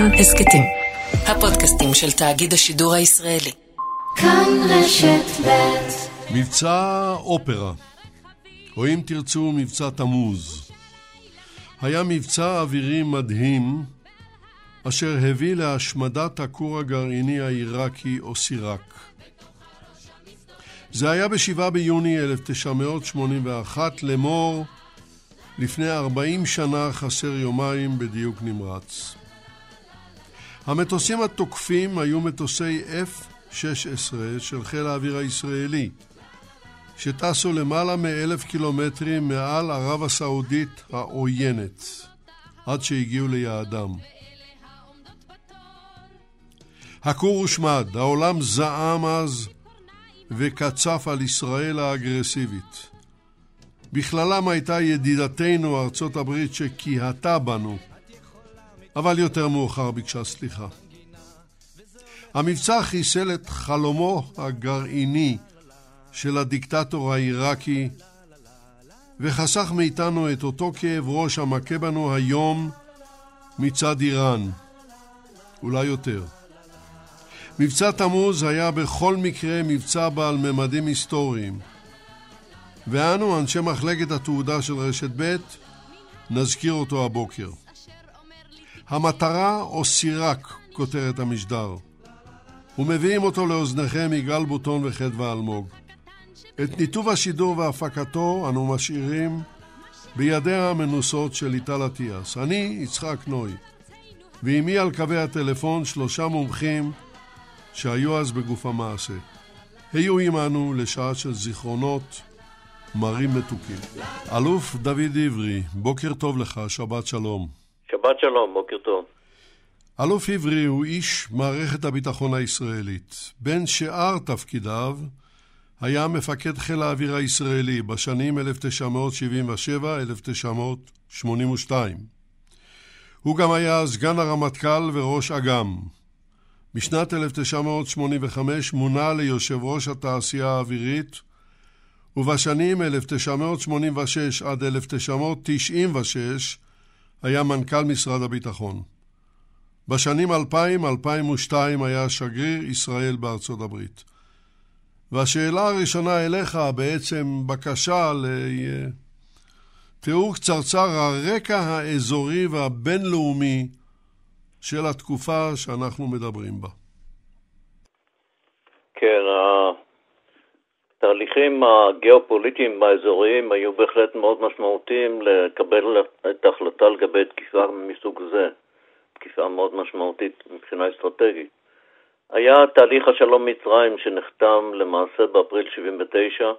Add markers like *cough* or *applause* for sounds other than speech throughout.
כאן הסכתים. הפודקאסטים של תאגיד השידור הישראלי. כאן רשת ב' מבצע אופרה, או אם תרצו מבצע תמוז, היה מבצע אווירי מדהים אשר הביא להשמדת הכור הגרעיני העיראקי או סיראק. זה היה ב-7 ביוני 1981 לאמור לפני 40 שנה חסר יומיים בדיוק נמרץ. המטוסים התוקפים היו מטוסי F-16 של חיל האוויר הישראלי, שטסו למעלה מאלף קילומטרים מעל ערב הסעודית העוינת, עד שהגיעו ליעדם. הכור הושמד, העולם זעם אז וקצף על ישראל האגרסיבית. בכללם הייתה ידידתנו ארצות הברית שקיהתה בנו, אבל יותר מאוחר ביקשה סליחה. המבצע חיסל את חלומו הגרעיני של הדיקטטור העיראקי וחסך מאיתנו את אותו כאב ראש המכה בנו היום מצד איראן, אולי יותר. מבצע תמוז היה בכל מקרה מבצע בעל ממדים היסטוריים. ואנו, אנשי מחלקת התעודה של רשת ב', נזכיר אותו הבוקר. המטרה או סירק, כותרת המשדר, ומביאים אותו לאוזניכם יגאל בוטון וחדווה אלמוג. את ניתוב השידור והפקתו אנו משאירים בידיה המנוסות של ליטל אטיאס. אני יצחק נוי, ועימי על קווי הטלפון שלושה מומחים שהיו אז בגוף המעשה. היו עמנו לשעה של זיכרונות מרים מתוקים. אלוף דוד עברי, בוקר טוב לך, שבת שלום. שבת שלום, בוקר טוב. אלוף עברי הוא איש מערכת הביטחון הישראלית. בין שאר תפקידיו היה מפקד חיל האוויר הישראלי בשנים 1977-1982. הוא גם היה סגן הרמטכ"ל וראש אג"ם. בשנת 1985 מונה ליושב ראש התעשייה האווירית ובשנים 1986 עד 1996 היה מנכ"ל משרד הביטחון. בשנים 2000-2002 היה שגריר ישראל בארצות הברית. והשאלה הראשונה אליך, בעצם בקשה לתיאור קצרצר הרקע האזורי והבינלאומי של התקופה שאנחנו מדברים בה. כן, התהליכים הגיאופוליטיים האזוריים היו בהחלט מאוד משמעותיים לקבל את ההחלטה לגבי תקיפה מסוג זה, תקיפה מאוד משמעותית מבחינה אסטרטגית. היה תהליך השלום מצרים שנחתם למעשה באפריל 79'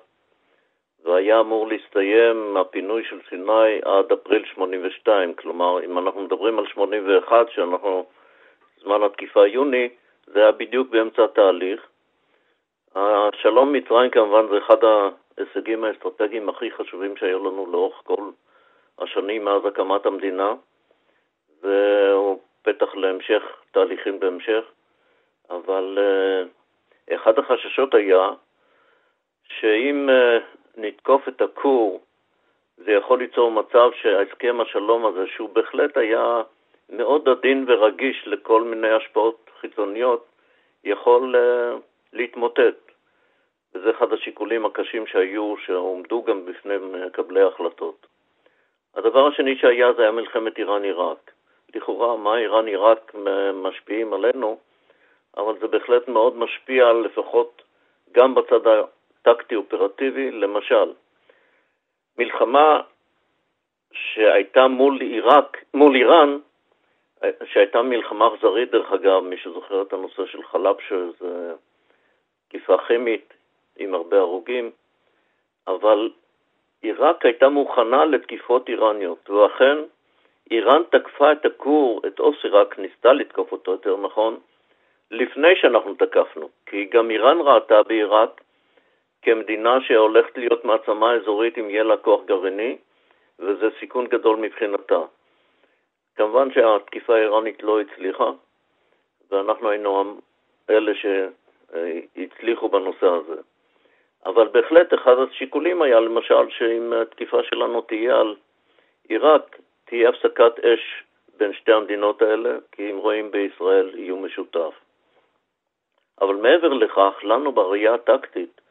והיה אמור להסתיים הפינוי של סיני עד אפריל 82, כלומר, אם אנחנו מדברים על 81, שאנחנו, זמן התקיפה יוני, זה היה בדיוק באמצע התהליך. השלום מצרים כמובן זה אחד ההישגים האסטרטגיים הכי חשובים שהיו לנו לאורך כל השנים מאז הקמת המדינה, והוא פתח להמשך תהליכים בהמשך, אבל uh, אחד החששות היה שאם uh, נתקוף את הכור, זה יכול ליצור מצב שהסכם השלום הזה, שהוא בהחלט היה מאוד עדין ורגיש לכל מיני השפעות חיצוניות, יכול uh, להתמוטט. וזה אחד השיקולים הקשים שהיו, שעומדו גם בפני מקבלי ההחלטות. הדבר השני שהיה זה היה מלחמת איראן-עיראק. לכאורה, מה איראן-עיראק משפיעים עלינו, אבל זה בהחלט מאוד משפיע לפחות גם בצד טקטי-אופרטיבי, למשל, מלחמה שהייתה מול עיראק, מול איראן, שהייתה מלחמה אכזרית דרך אגב, מי שזוכר את הנושא של חלב, שזה תקיפה כימית עם הרבה הרוגים, אבל עיראק הייתה מוכנה לתקיפות איראניות, ואכן איראן תקפה את הכור, את אוס עיראק, ניסתה לתקוף אותו יותר נכון, לפני שאנחנו תקפנו, כי גם איראן ראתה בעיראק כמדינה שהולכת להיות מעצמה אזורית אם יהיה לה כוח גרעיני, וזה סיכון גדול מבחינתה. כמובן שהתקיפה האיראנית לא הצליחה, ואנחנו היינו אלה שהצליחו בנושא הזה. אבל בהחלט אחד השיקולים היה למשל שאם התקיפה שלנו תהיה על עיראק, תהיה הפסקת אש בין שתי המדינות האלה, כי הם רואים בישראל איום משותף. אבל מעבר לכך, לנו בראייה הטקטית,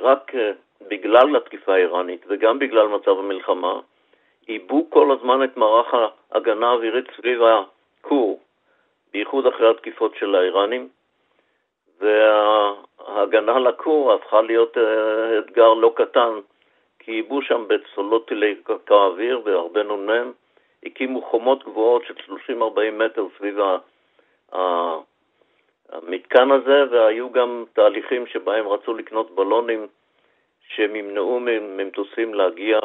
רק אה, בגלל התקיפה האיראנית וגם בגלל מצב המלחמה, עיבו כל הזמן את מערך ההגנה האווירית סביב הכור, בייחוד אחרי התקיפות של האיראנים, וההגנה לכור הפכה להיות אה, אתגר לא קטן, כי עיבו שם בצולות טילי קרקע אוויר והרבה נ"מ, הקימו חומות גבוהות של 30-40 מטר סביב המתקן הזה, והיו גם תהליכים שבהם רצו לקנות בלונים שהם ימנעו ממטוסים להגיע,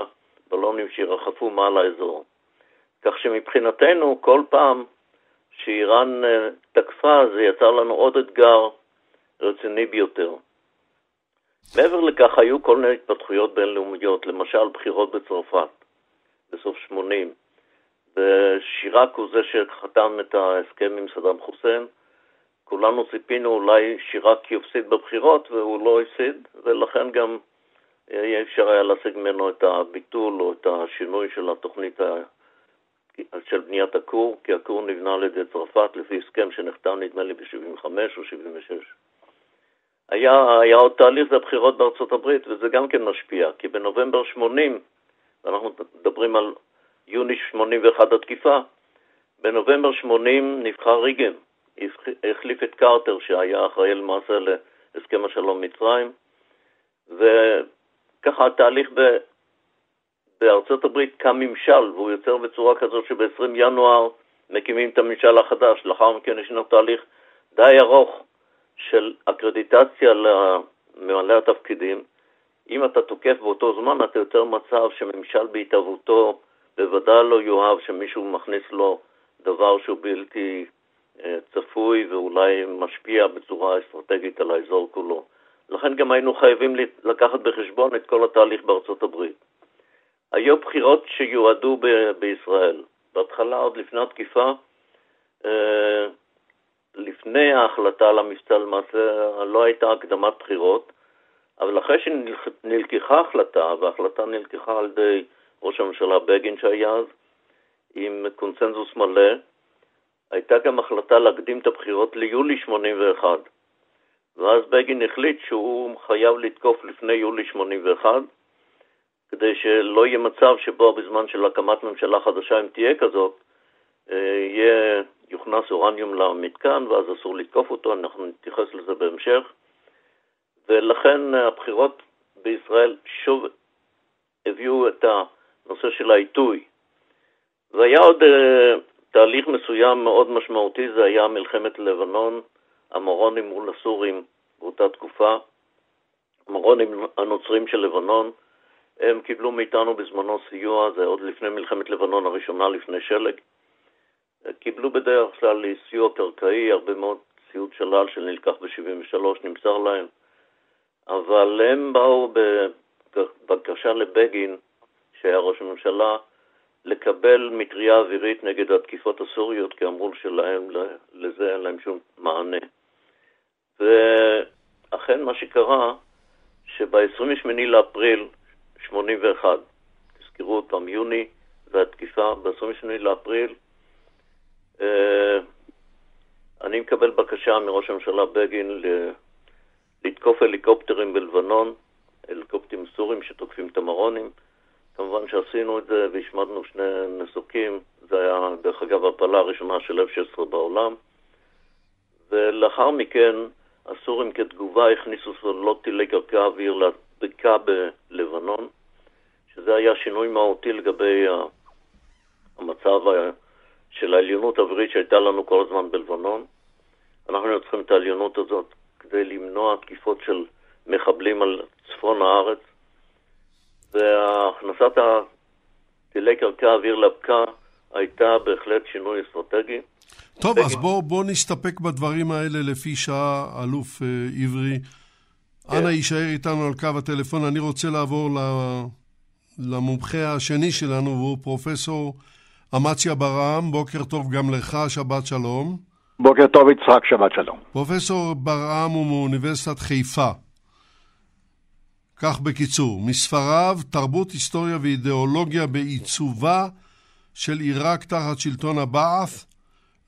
בלונים שירחפו מעל האזור. כך שמבחינתנו, כל פעם שאיראן אה, תקפה, זה יצר לנו עוד אתגר רציני ביותר. מעבר לכך, היו כל מיני התפתחויות בינלאומיות, למשל בחירות בצרפת בסוף 80, ושיראק הוא זה שחתם את ההסכם עם סדאם חוסיין. כולנו ציפינו אולי שיראק יפסיד בבחירות, והוא לא הפסיד, ולכן גם אי אפשר היה להשיג ממנו את הביטול או את השינוי של התוכנית של בניית הכור, כי הכור נבנה על ידי צרפת לפי הסכם שנחתם נדמה לי ב-75 או 76. היה, היה עוד תהליך, זה הבחירות בארצות הברית, וזה גם כן משפיע, כי בנובמבר 80, ואנחנו מדברים על יוני 81 התקיפה, בנובמבר 80 נבחר ריגן, החליף את קרטר שהיה אחראי למעשה להסכם השלום מצרים, וככה התהליך ב... בארצות הברית קם ממשל, והוא יוצר בצורה כזאת שב-20 ינואר מקימים את הממשל החדש, לאחר מכן ישנו תהליך די ארוך של אקרדיטציה לממלא התפקידים. אם אתה תוקף באותו זמן, אתה יותר מצב שממשל בהתהוותו בוודאי לא יאהב שמישהו מכניס לו דבר שהוא בלתי אה, צפוי ואולי משפיע בצורה אסטרטגית על האזור כולו. לכן גם היינו חייבים לקחת בחשבון את כל התהליך בארצות הברית. היו בחירות שיועדו ב- בישראל. בהתחלה, עוד לפני התקיפה, אה, לפני ההחלטה על המבצע למעשה לא הייתה הקדמת בחירות, אבל אחרי שנלקחה החלטה, וההחלטה נלקחה על ידי ראש הממשלה בגין שהיה אז, עם קונצנזוס מלא, הייתה גם החלטה להקדים את הבחירות ליולי 81. ואז בגין החליט שהוא חייב לתקוף לפני יולי 81, כדי שלא יהיה מצב שבו בזמן של הקמת ממשלה חדשה, אם תהיה כזאת, יהיה, יוכנס אורניום למתקן ואז אסור לתקוף אותו, אנחנו נתייחס לזה בהמשך. ולכן הבחירות בישראל שוב הביאו את הנושא של העיתוי. והיה עוד uh, תהליך מסוים מאוד משמעותי, זה היה מלחמת לבנון, המורונים מול הסורים באותה תקופה. המורונים הנוצרים של לבנון, הם קיבלו מאיתנו בזמנו סיוע, זה עוד לפני מלחמת לבנון הראשונה, לפני שלג. קיבלו בדרך כלל סיוע קרקעי, הרבה מאוד ציוד שלל שנלקח ב-73 נמסר להם, אבל הם באו בבקשה לבגין, שהיה ראש הממשלה, לקבל מטריה אווירית נגד התקיפות הסוריות, כי אמרו שלהם, לזה אין להם שום מענה. ואכן מה שקרה, שב-28 לאפריל 81, תזכרו אותם, יוני והתקיפה, ב-28 לאפריל, אני מקבל בקשה מראש הממשלה בגין לתקוף הליקופטרים בלבנון, הליקופטרים סורים שתוקפים את המרונים. כמובן שעשינו את זה והשמדנו שני מסוקים, זה היה דרך אגב הפעלה הראשונה של F-16 בעולם. ולאחר מכן הסורים כתגובה הכניסו סוללות טילי קרקע אוויר לבקעה בלבנון, שזה היה שינוי מהותי לגבי המצב של העליונות האווירית שהייתה לנו כל הזמן בלבנון. אנחנו היינו צריכים את העליונות הזאת כדי למנוע תקיפות של מחבלים על צפון הארץ, והכנסת הטילי קרקע אוויר לבקע הייתה בהחלט שינוי אסטרטגי. טוב, אז בואו בוא נסתפק בדברים האלה לפי שעה, אלוף אה, עברי. כן. אנא יישאר איתנו על קו הטלפון. אני רוצה לעבור ל... למומחה השני שלנו, והוא פרופסור אמציה ברעם. בוקר טוב גם לך, שבת שלום. בוקר טוב, יצחק, שבת שלום. פרופסור ברעם הוא מאוניברסיטת חיפה. כך בקיצור, מספריו תרבות, היסטוריה ואידיאולוגיה בעיצובה של עיראק תחת שלטון הבעת'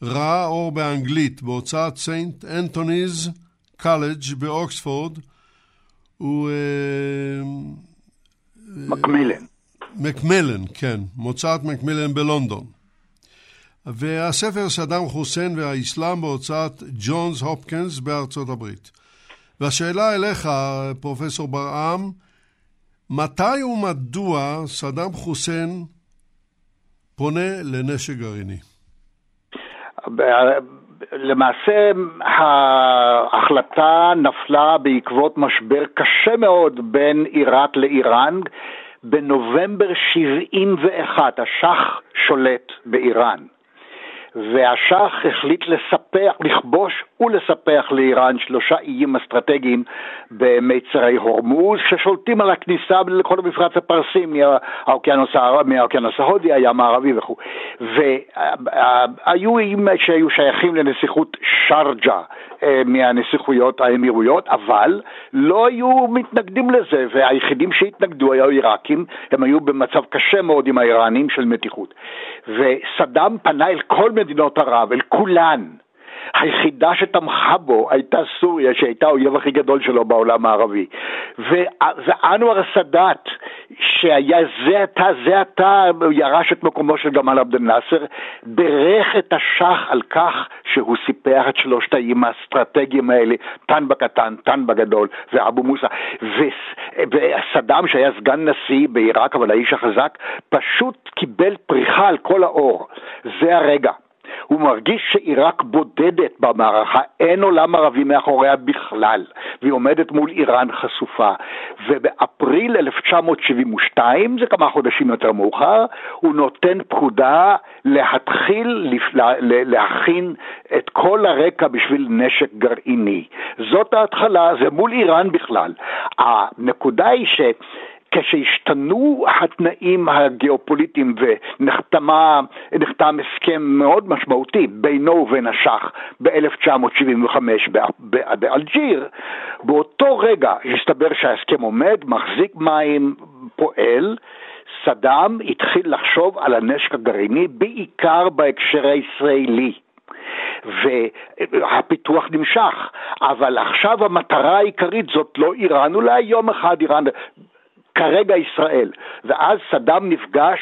ראה אור באנגלית בהוצאת סנט אנטוניז קולג' באוקספורד. הוא... אה, מקמילן. מקמלן, כן, מוצאת מקמלן בלונדון. והספר סדאם חוסיין והאסלאם בהוצאת ג'ונס הופקינס בארצות הברית. והשאלה אליך, פרופסור ברעם, מתי ומדוע סדאם חוסיין פונה לנשק גרעיני? למעשה ההחלטה נפלה בעקבות משבר קשה מאוד בין עיראק לאיראן. בנובמבר 71 השח שולט באיראן. והשח החליט לספח, לכבוש ולספח לאיראן שלושה איים אסטרטגיים במיצרי הורמוז ששולטים על הכניסה לכל המפרץ הפרסי מהאוקיינוס, מהאוקיינוס ההודי, הים הערבי וכו'. והיו איים שהיו שייכים לנסיכות שרג'ה אה, מהנסיכויות האמירויות, אבל לא היו מתנגדים לזה, והיחידים שהתנגדו היו עיראקים, הם היו במצב קשה מאוד עם האיראנים של מתיחות. וסדאם פנה אל כל מדינות ערב, אל כולן, היחידה שתמכה בו הייתה סוריה, שהייתה האויב הכי גדול שלו בעולם הערבי. ואנואר סאדאת, שהיה זה עתה, זה עתה, ירש את מקומו של גמל עבד אל-נאצר, בירך את השח על כך שהוא סיפח את שלושת האיים האסטרטגיים האלה, טן בקטן, טן בגדול ואבו מוסא. וסדאם, שהיה סגן נשיא בעיראק, אבל האיש החזק, פשוט קיבל פריחה על כל האור. זה הרגע. הוא מרגיש שעיראק בודדת במערכה, אין עולם ערבי מאחוריה בכלל, והיא עומדת מול איראן חשופה. ובאפריל 1972, זה כמה חודשים יותר מאוחר, הוא נותן פקודה להתחיל להכין את כל הרקע בשביל נשק גרעיני. זאת ההתחלה, זה מול איראן בכלל. הנקודה היא ש... כשהשתנו התנאים הגיאופוליטיים ונחתם הסכם מאוד משמעותי בינו ובין השח ב-1975 באלג'יר, באותו רגע הסתבר שההסכם עומד, מחזיק מים, פועל, סדאם התחיל לחשוב על הנשק הגרעיני בעיקר בהקשר הישראלי. והפיתוח נמשך, אבל עכשיו המטרה העיקרית זאת לא איראן, אולי יום אחד איראן, כרגע ישראל. ואז סדאם נפגש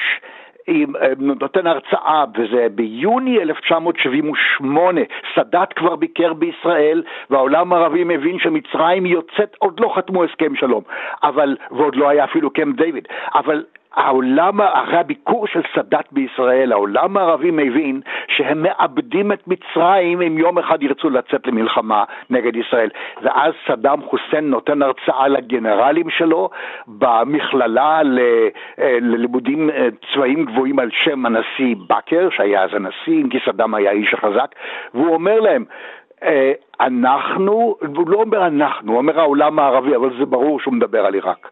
עם, אה, נותן הרצאה, וזה ביוני 1978, סאדאת כבר ביקר בישראל, והעולם הערבי מבין שמצרים יוצאת, עוד לא חתמו הסכם שלום, אבל, ועוד לא היה אפילו קמפ דיוויד, אבל העולם, אחרי הביקור של סאדאת בישראל, העולם הערבי מבין שהם מאבדים את מצרים אם יום אחד ירצו לצאת למלחמה נגד ישראל. ואז סדאם חוסיין נותן הרצאה לגנרלים שלו במכללה אה, ללימודים אה, צבאיים גבוהים על שם הנשיא בכר, שהיה אז הנשיא, אם כי סדאם היה האיש החזק, והוא אומר להם, אנחנו, הוא לא אומר אנחנו, הוא אומר העולם הערבי, אבל זה ברור שהוא מדבר על עיראק.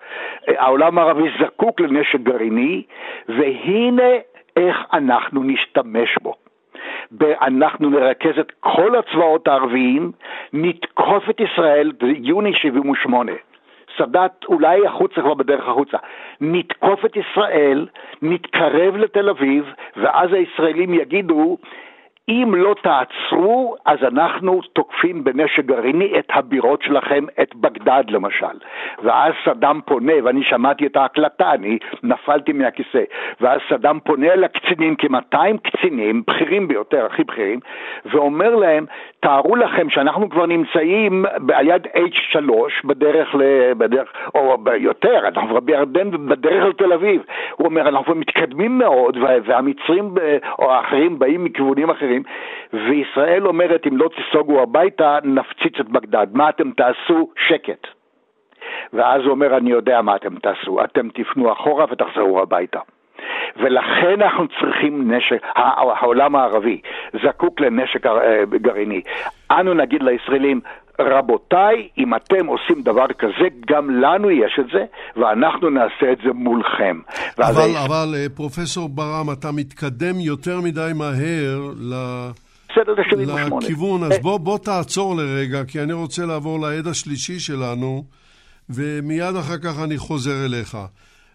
אה, העולם הערבי זקוק לנשק גרעיני, והנה איך אנחנו נשתמש בו. אנחנו נרכז את כל הצבאות הערביים, נתקוף את ישראל ביוני 78. סאדאת אולי החוצה כבר בדרך החוצה. נתקוף את ישראל, נתקרב לתל אביב, ואז הישראלים יגידו, אם לא תעצרו, אז אנחנו תוקפים בנשק גרעיני את הבירות שלכם, את בגדד למשל. ואז סדאם פונה, ואני שמעתי את ההקלטה, אני נפלתי מהכיסא, ואז סדאם פונה לקצינים, כ-200 קצינים, בכירים ביותר, הכי בכירים, ואומר להם, תארו לכם שאנחנו כבר נמצאים על יד H3 בדרך, ל... בדרך או יותר, אנחנו כבר בירדן בדרך לתל אביב. הוא אומר, אנחנו מתקדמים מאוד, והמצרים או האחרים באים מכיוונים אחרים. אחרים, וישראל אומרת, אם לא תיסוגו הביתה, נפציץ את בגדד. מה אתם תעשו? שקט. ואז הוא אומר, אני יודע מה אתם תעשו, אתם תפנו אחורה ותחזרו הביתה. ולכן אנחנו צריכים נשק, העולם הערבי זקוק לנשק אה, גרעיני. אנו נגיד לישראלים, רבותיי, אם אתם עושים דבר כזה, גם לנו יש את זה, ואנחנו נעשה את זה מולכם. אבל, היש... אבל אה, פרופסור ברם, אתה מתקדם יותר מדי מהר ל... לכיוון, אז בוא, בוא תעצור לרגע, כי אני רוצה לעבור לעד השלישי שלנו, ומיד אחר כך אני חוזר אליך.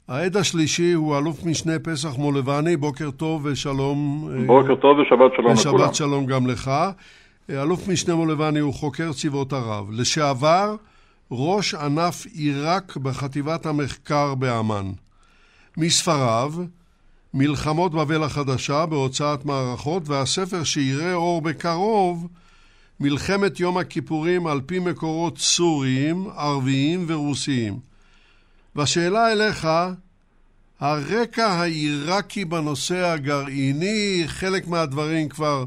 העד השלישי הוא אלוף משנה פסח מולבני, בוקר טוב ושלום. בוקר טוב ושבת שלום לכולם. ושבת שלום גם לך. אלוף משנה מולבני הוא חוקר צבאות ערב. לשעבר, ראש ענף עיראק בחטיבת המחקר באמ"ן. מספריו, מלחמות בבל החדשה בהוצאת מערכות, והספר שיראה אור בקרוב, מלחמת יום הכיפורים על פי מקורות סוריים, ערביים ורוסיים. והשאלה אליך, הרקע העיראקי בנושא הגרעיני, חלק מהדברים כבר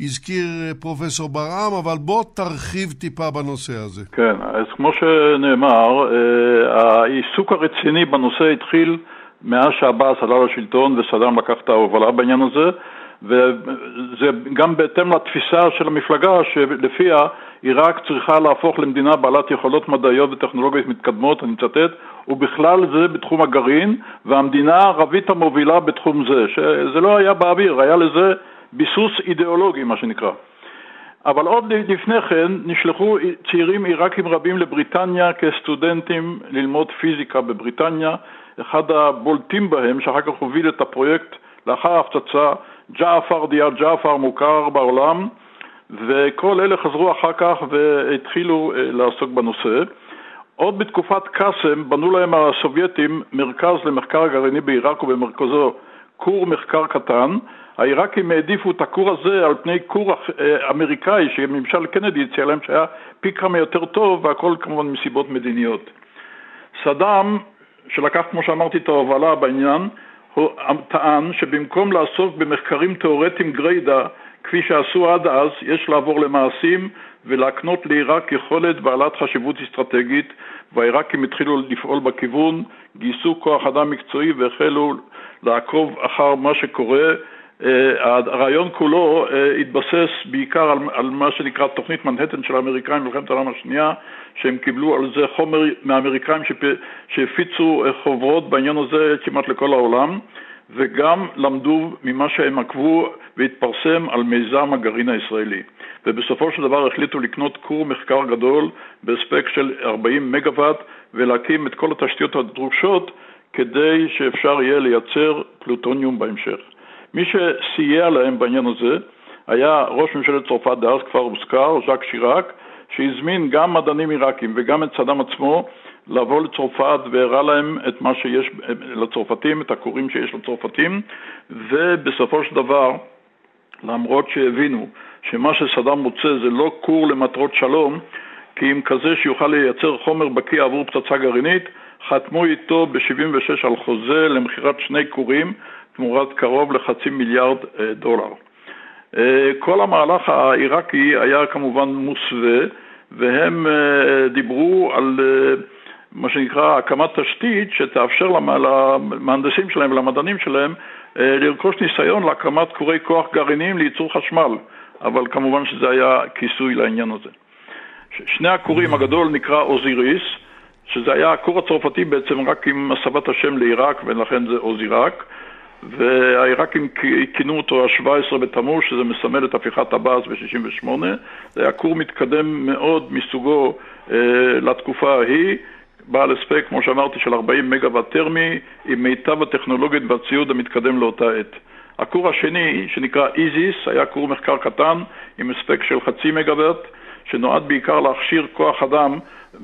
הזכיר פרופסור ברעם, אבל בוא תרחיב טיפה בנושא הזה. כן, אז כמו שנאמר, אה, העיסוק הרציני בנושא התחיל מאז שעבאס עלה לשלטון וסדאם לקח את ההובלה בעניין הזה, וזה גם בהתאם לתפיסה של המפלגה שלפיה עיראק צריכה להפוך למדינה בעלת יכולות מדעיות וטכנולוגיות מתקדמות, אני מצטט, ובכלל זה בתחום הגרעין, והמדינה הערבית המובילה בתחום זה, שזה לא היה באוויר, היה לזה ביסוס אידיאולוגי, מה שנקרא. אבל עוד לפני כן נשלחו צעירים עיראקים רבים לבריטניה כסטודנטים ללמוד פיזיקה בבריטניה. אחד הבולטים בהם, שאחר כך הוביל את הפרויקט לאחר ההפצצה, ג'עפר דיה ג'עפר מוכר בעולם, וכל אלה חזרו אחר כך והתחילו אה, לעסוק בנושא. עוד בתקופת קאסם בנו להם הסובייטים מרכז למחקר גרעיני בעיראק ובמרכזו כור מחקר קטן. העיראקים העדיפו את הכור הזה על פני כור אה, אמריקאי שממשל קנדי הציע להם שהיה פי כמה יותר טוב והכל כמובן מסיבות מדיניות. סדאם, שלקח כמו שאמרתי את ההובלה בעניין, הוא טען שבמקום לעסוק במחקרים תאורטיים גריידא כפי שעשו עד אז, יש לעבור למעשים ולהקנות לעיראק יכולת בעלת חשיבות אסטרטגית, והעיראקים התחילו לפעול בכיוון, גייסו כוח אדם מקצועי והחלו לעקוב אחר מה שקורה. אה, הרעיון כולו אה, התבסס בעיקר על, על מה שנקרא תוכנית מנהטן של האמריקאים במלחמת העולם השנייה, שהם קיבלו על זה חומר מהאמריקאים שהפיצו אה, חוברות בעניין הזה כמעט לכל העולם. וגם למדו ממה שהם עקבו והתפרסם על מיזם הגרעין הישראלי. ובסופו של דבר החליטו לקנות כור מחקר גדול בהספק של 40 מגוואט ולהקים את כל התשתיות הדרושות כדי שאפשר יהיה לייצר פלוטוניום בהמשך. מי שסייע להם בעניין הזה היה ראש ממשלת צרפת דאז, כבר הוזכר, ז'אק שיראק, שהזמין גם מדענים עיראקים וגם את סדאם עצמו לבוא לצרפת והראה להם את מה שיש לצרפתים, את הכורים שיש לצרפתים, ובסופו של דבר, למרות שהבינו שמה שסדאם מוצא זה לא כור למטרות שלום, כי אם כזה שיוכל לייצר חומר בקיע עבור פצצה גרעינית, חתמו איתו ב-76 על חוזה למכירת שני כורים תמורת קרוב לחצי מיליארד אה, דולר. אה, כל המהלך העיראקי היה כמובן מוסווה, והם אה, דיברו על מה שנקרא הקמת תשתית שתאפשר למהנדסים שלהם ולמדענים שלהם לרכוש ניסיון להקמת כורי כוח גרעיניים לייצור חשמל, אבל כמובן שזה היה כיסוי לעניין הזה. שני הכורים הגדול נקרא אוזיריס, שזה היה הכור הצרפתי בעצם רק עם הסבת השם לעיראק ולכן זה אוזיראק, והעיראקים כינו אותו ה-17 בתמוז, שזה מסמל את הפיכת עבאס ב-68. זה היה כור מתקדם מאוד מסוגו אה, לתקופה ההיא. בעל הספק, כמו שאמרתי, של 40 מגוואט טרמי, עם מיטב הטכנולוגיות והציוד המתקדם לאותה עת. הכור השני, שנקרא איזיס, היה כור מחקר קטן עם הספק של חצי מגוואט, שנועד בעיקר להכשיר כוח אדם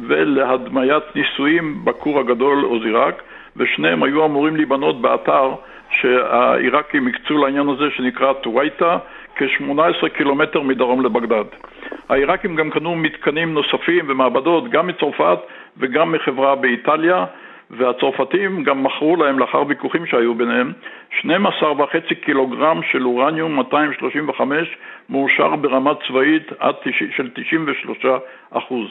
ולהדמיית ניסויים בכור הגדול אוזירק, ושניהם היו אמורים להיבנות באתר שהעיראקים הקצו לעניין הזה שנקרא טווייטה, כ-18 קילומטר מדרום לבגדד. העיראקים גם קנו מתקנים נוספים ומעבדות גם מצרפת וגם מחברה באיטליה, והצרפתים גם מכרו להם, לאחר ויכוחים שהיו ביניהם, 12.5 קילוגרם של אורניום 235 מאושר ברמה צבאית עד של 93 אחוז.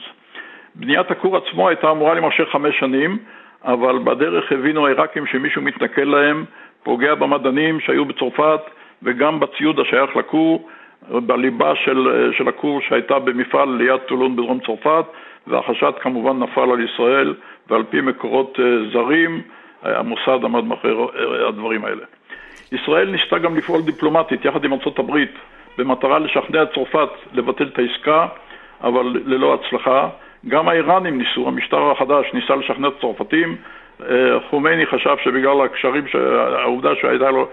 בניית הכור עצמו הייתה אמורה להימשך חמש שנים, אבל בדרך הבינו העיראקים שמישהו מתנכל להם, פוגע במדענים שהיו בצרפת וגם בציוד השייך לכור, בליבה של, של הכור שהייתה במפעל ליד טולון בדרום צרפת, והחשד כמובן נפל על ישראל, ועל פי מקורות אה, זרים, המוסד עמד מאחורי אה, הדברים האלה. ישראל ניסתה גם לפעול דיפלומטית יחד עם ארצות הברית במטרה לשכנע את צרפת לבטל את העסקה, אבל ללא הצלחה. גם האיראנים ניסו, המשטר החדש ניסה לשכנע את הצרפתים חומייני חשב שבגלל הקשרים, העובדה שהייתה לו,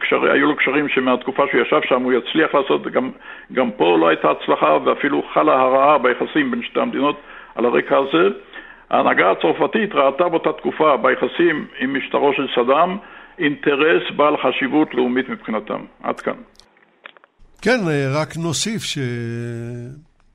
קשר, היו לו קשרים שמהתקופה שהוא ישב שם הוא יצליח לעשות, גם, גם פה לא הייתה הצלחה ואפילו חלה הרעה ביחסים בין שתי המדינות על הרקע הזה. ההנהגה הצרפתית ראתה באותה תקופה ביחסים עם משטרו של סדאם אינטרס בעל חשיבות לאומית מבחינתם. עד כאן. כן, רק נוסיף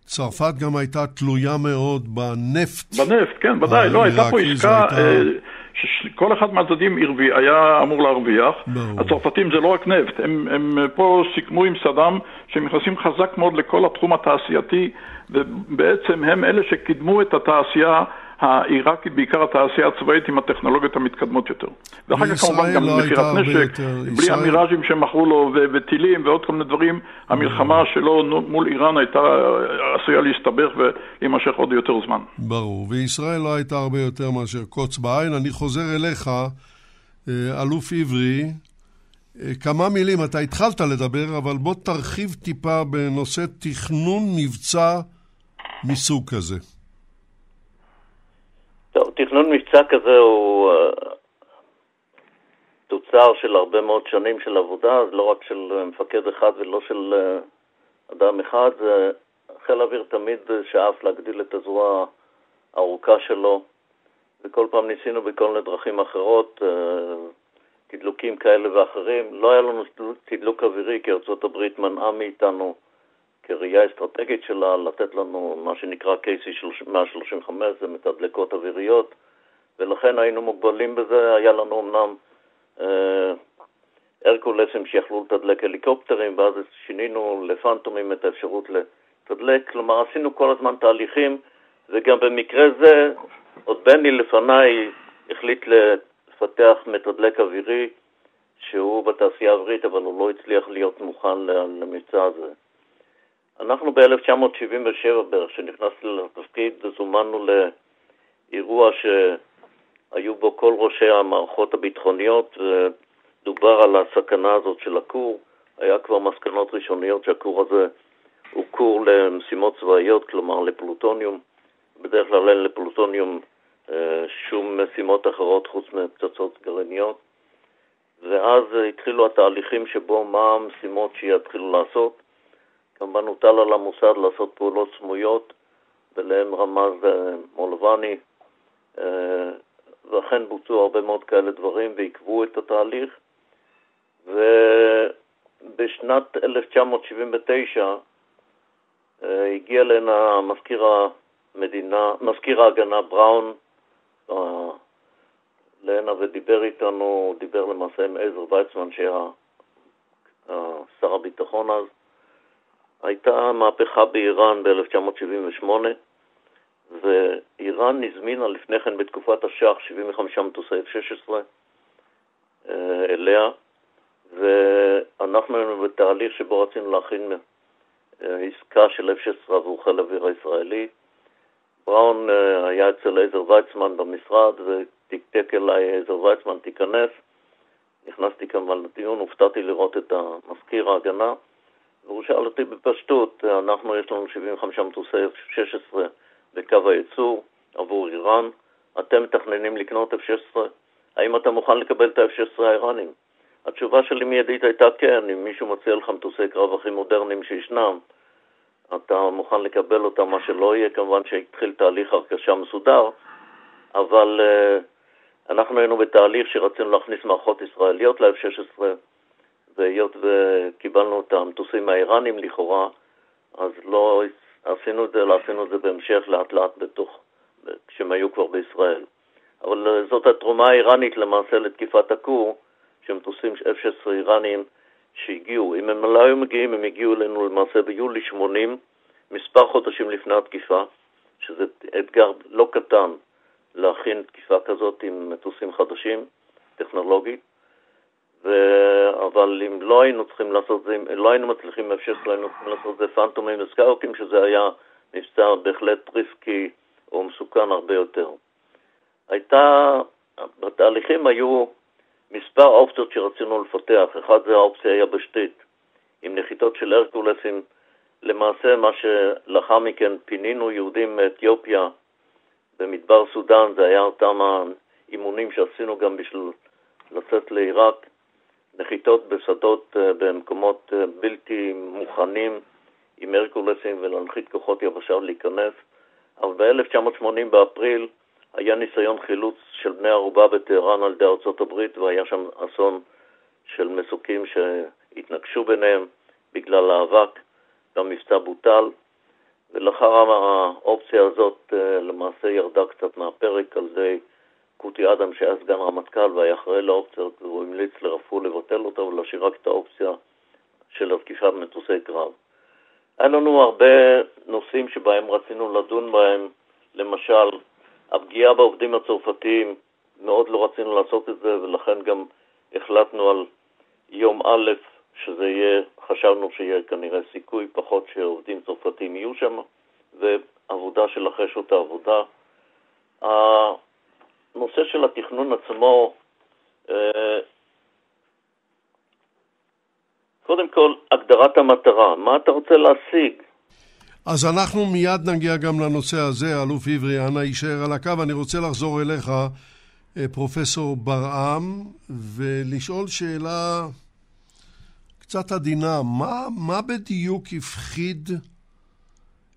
שצרפת גם הייתה תלויה מאוד בנפט. בנפט, כן, ודאי, לא, הייתה פה עסקה הייתה... שכל אחד מהצדדים היה אמור להרוויח. ברור. הצרפתים זה לא רק נפט, הם, הם פה סיכמו עם סדאם שהם נכנסים חזק מאוד לכל התחום התעשייתי, ובעצם הם אלה שקידמו את התעשייה העיראקית, בעיקר התעשייה הצבאית עם הטכנולוגיות המתקדמות יותר. ואחר כך כמובן גם לא מכירת נשק, בלי ישראל... המיראז'ים שהם מכרו לו, ו- וטילים ועוד כל מיני דברים, המלחמה שלו מול איראן הייתה עשויה להסתבך ולהימשך עוד יותר זמן. ברור, וישראל לא הייתה הרבה יותר מאשר קוץ בעין. אני חוזר אליך, אה, אלוף עברי, אה, כמה מילים, אתה התחלת לדבר, אבל בוא תרחיב טיפה בנושא תכנון מבצע מסוג כזה. תכנון מבצע כזה הוא uh, תוצר של הרבה מאוד שנים של עבודה, אז לא רק של מפקד אחד ולא של uh, אדם אחד, חיל האוויר תמיד שאף להגדיל את הזרוע הארוכה שלו, וכל פעם ניסינו בכל מיני דרכים אחרות, תדלוקים כאלה ואחרים. לא היה לנו תדלוק אווירי כי ארה"ב מנעה מאיתנו כראייה אסטרטגית שלה לתת לנו מה שנקרא KC-135, זה מתדלקות אוויריות, ולכן היינו מוגבלים בזה. היה לנו אמנם אה, הרקולסים שיכלו לתדלק הליקופטרים, ואז שינינו לפנטומים את האפשרות לתדלק. כלומר, עשינו כל הזמן תהליכים, וגם במקרה זה, עוד בני לפניי החליט לפתח מתדלק אווירי, שהוא בתעשייה האווירית, אבל הוא לא הצליח להיות מוכן למבצע הזה. אנחנו ב-1977 בערך, כשנכנסתי לתפקיד, זומנו לאירוע שהיו בו כל ראשי המערכות הביטחוניות, ודובר על הסכנה הזאת של הכור. היה כבר מסקנות ראשוניות שהכור הזה הוא כור למשימות צבאיות, כלומר לפלוטוניום. בדרך כלל אין לפלוטוניום אה, שום משימות אחרות חוץ מפצצות גרעיניות. ואז התחילו התהליכים שבו מה המשימות שיתחילו לעשות. כמובן הוטל על המוסד לעשות פעולות סמויות, ולהם רמז אה, מולבני, אה, ואכן בוצעו הרבה מאוד כאלה דברים ועיכבו את התהליך. ובשנת 1979 אה, הגיע אלינו מזכיר המדינה, מזכיר ההגנה בראון, להנה ודיבר איתנו, דיבר למעשה עם עזר ויצמן שהיה שר הביטחון אז, הייתה מהפכה באיראן ב-1978, ואיראן הזמינה לפני כן בתקופת השח 75 מטוסי F-16 אה, אליה, ואנחנו היינו בתהליך שבו רצינו להכין אה, עסקה של F-16 עבור חיל האוויר הישראלי. בראון אה, היה אצל עזר ויצמן במשרד ותקתק אליי עזר ויצמן, תיכנס. נכנסתי כמובן לדיון, הופתעתי לראות את המזכיר ההגנה. והוא שאל אותי בפשטות, אנחנו יש לנו 75 מטוסי F-16 בקו הייצור עבור איראן, אתם מתכננים לקנות F-16? האם אתה מוכן לקבל את ה-F-16 האיראנים? התשובה שלי מיידית הייתה כן, אם מישהו מציע לך מטוסי קרב הכי מודרניים שישנם, אתה מוכן לקבל אותם, מה שלא יהיה, כמובן שהתחיל תהליך הרכשה מסודר, אבל uh, אנחנו היינו בתהליך שרצינו להכניס מערכות ישראליות ל-F-16, והיות וקיבלנו את המטוסים האיראנים לכאורה, אז לא עשינו את זה, אלא עשינו את זה בהמשך לאט לאט בתוך, כשהם היו כבר בישראל. אבל אה, זאת התרומה האיראנית למעשה לתקיפת הכור, שמטוסים F-16 איראנים שהגיעו. אם הם לא היו מגיעים, הם הגיעו אלינו למעשה ביולי 80, מספר חודשים לפני התקיפה, שזה אתגר לא קטן להכין תקיפה כזאת עם מטוסים חדשים, טכנולוגית. ו... אבל אם לא היינו צריכים לעשות זה, אם לא היינו מצליחים מאפשר, לא היינו צריכים לעשות זה פנטומים וסקאוטים, שזה היה מבצע בהחלט ריסקי או מסוכן הרבה יותר. הייתה, בתהליכים היו מספר אופציות שרצינו לפתח. אחד זה האופציה היבשתית, עם נחיתות של הרקולסים. למעשה, מה שלאחר מכן פינינו יהודים מאתיופיה במדבר סודאן, זה היה אותם אימונים שעשינו גם בשביל לצאת לעיראק, נחיתות בשדות אה, במקומות אה, בלתי מוכנים עם הרקולסים ולהנחית כוחות יבשה ולהיכנס. אבל ב-1980 באפריל היה ניסיון חילוץ של בני ערובה בטהרן על ידי ארצות הברית והיה שם אסון של מסוקים שהתנגשו ביניהם בגלל האבק, והמבצע בוטל, ולאחר האופציה הזאת אה, למעשה ירדה קצת מהפרק על ידי קוטי אדם שהיה סגן רמטכ"ל והיה אחראי לאופציה, והוא המליץ לרפול לבטל אותה ולהשאיר רק את האופציה של התקיפה במטוסי קרב. היה לנו הרבה נושאים שבהם רצינו לדון בהם, למשל, הפגיעה בעובדים הצרפתיים, מאוד לא רצינו לעשות את זה, ולכן גם החלטנו על יום א', שזה יהיה, חשבנו שיהיה כנראה סיכוי פחות שעובדים צרפתיים יהיו שם, ועבודה של אחרי שעות העבודה. הנושא של התכנון עצמו, אה, קודם כל, הגדרת המטרה, מה אתה רוצה להשיג? אז אנחנו מיד נגיע גם לנושא הזה, אלוף עברי, אנא יישאר על הקו. אני רוצה לחזור אליך, אה, פרופסור ברעם, ולשאול שאלה קצת עדינה. מה, מה בדיוק הפחיד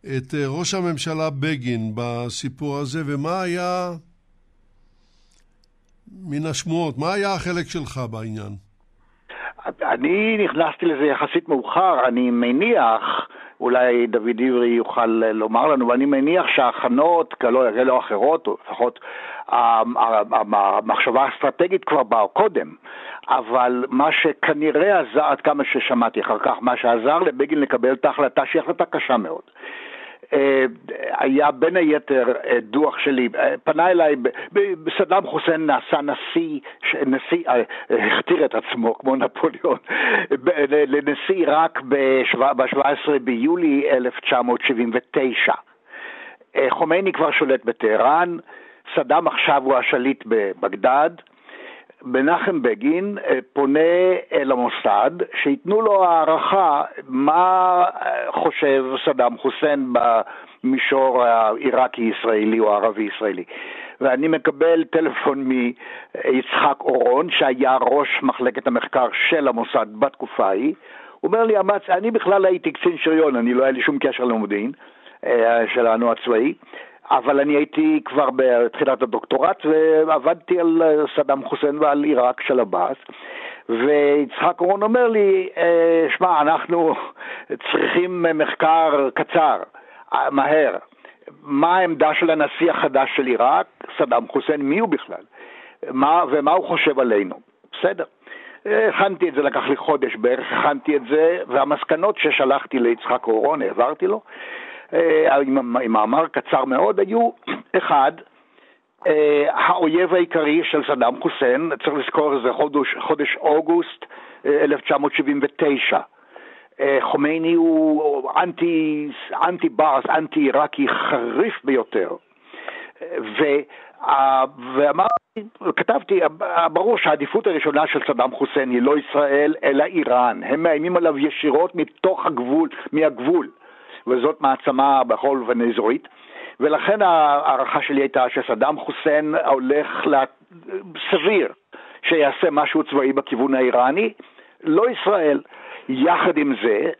את אה, ראש הממשלה בגין בסיפור הזה, ומה היה מן השמועות? מה היה החלק שלך בעניין? אני נכנסתי לזה יחסית מאוחר, אני מניח, אולי דוד עברי יוכל לומר לנו, ואני מניח שההכנות כאלה או אחרות, או לפחות המחשבה האסטרטגית כבר באה קודם, אבל מה שכנראה עזר, עד כמה ששמעתי אחר כך, מה שעזר לבגין לקבל את ההחלטה, שהיא החלטה קשה מאוד, היה בין היתר אה, דוח שלי, אה, פנה אליי, סדאם חוסיין נעשה נשיא, נשיא, הכתיר את עצמו כמו נפוליאון, לנשיא עיראק ב-17 ביולי 1979. חומייני כבר שולט בטהרן, סדאם עכשיו הוא השליט בבגדד, מנחם בגין אה, פונה אל המוסד שייתנו לו הערכה מה אה, חושב סדאם חוסיין במישור העיראקי-ישראלי או הערבי-ישראלי. ואני מקבל טלפון מיצחק אורון, שהיה ראש מחלקת המחקר של המוסד בתקופה ההיא. הוא אומר לי, אני בכלל הייתי קצין שריון, אני לא היה לי שום קשר למודיעין אה, שלנו הצבאי. אבל אני הייתי כבר בתחילת הדוקטורט ועבדתי על אה, סדאם חוסיין ועל עיראק של עבאס. ויצחק אורון אומר לי, אה, שמע, אנחנו צריכים מחקר קצר, אה, מהר. מה העמדה של הנשיא החדש של עיראק, סדאם חוסיין, מי הוא בכלל? מה, ומה הוא חושב עלינו? בסדר. הכנתי את זה, לקח לי חודש בערך, הכנתי את זה, והמסקנות ששלחתי ליצחק אורון, העברתי לו, עם מאמר קצר מאוד, היו, *clears throat* אחד, אה, האויב העיקרי של סדאם חוסיין, צריך לזכור, זה חודש, חודש אוגוסט 1979. אה, חומייני הוא אנטי, אנטי בארס, אנטי עיראקי חריף ביותר. ו, ואמרתי, כתבתי, ברור שהעדיפות הראשונה של סדאם חוסיין היא לא ישראל, אלא איראן. הם מאיימים עליו ישירות מתוך הגבול, מהגבול. וזאת מעצמה בכל אופן אזורית. ולכן ההערכה שלי הייתה שסדאם חוסיין הולך, סביר שיעשה משהו צבאי בכיוון האיראני, לא ישראל. יחד עם זה,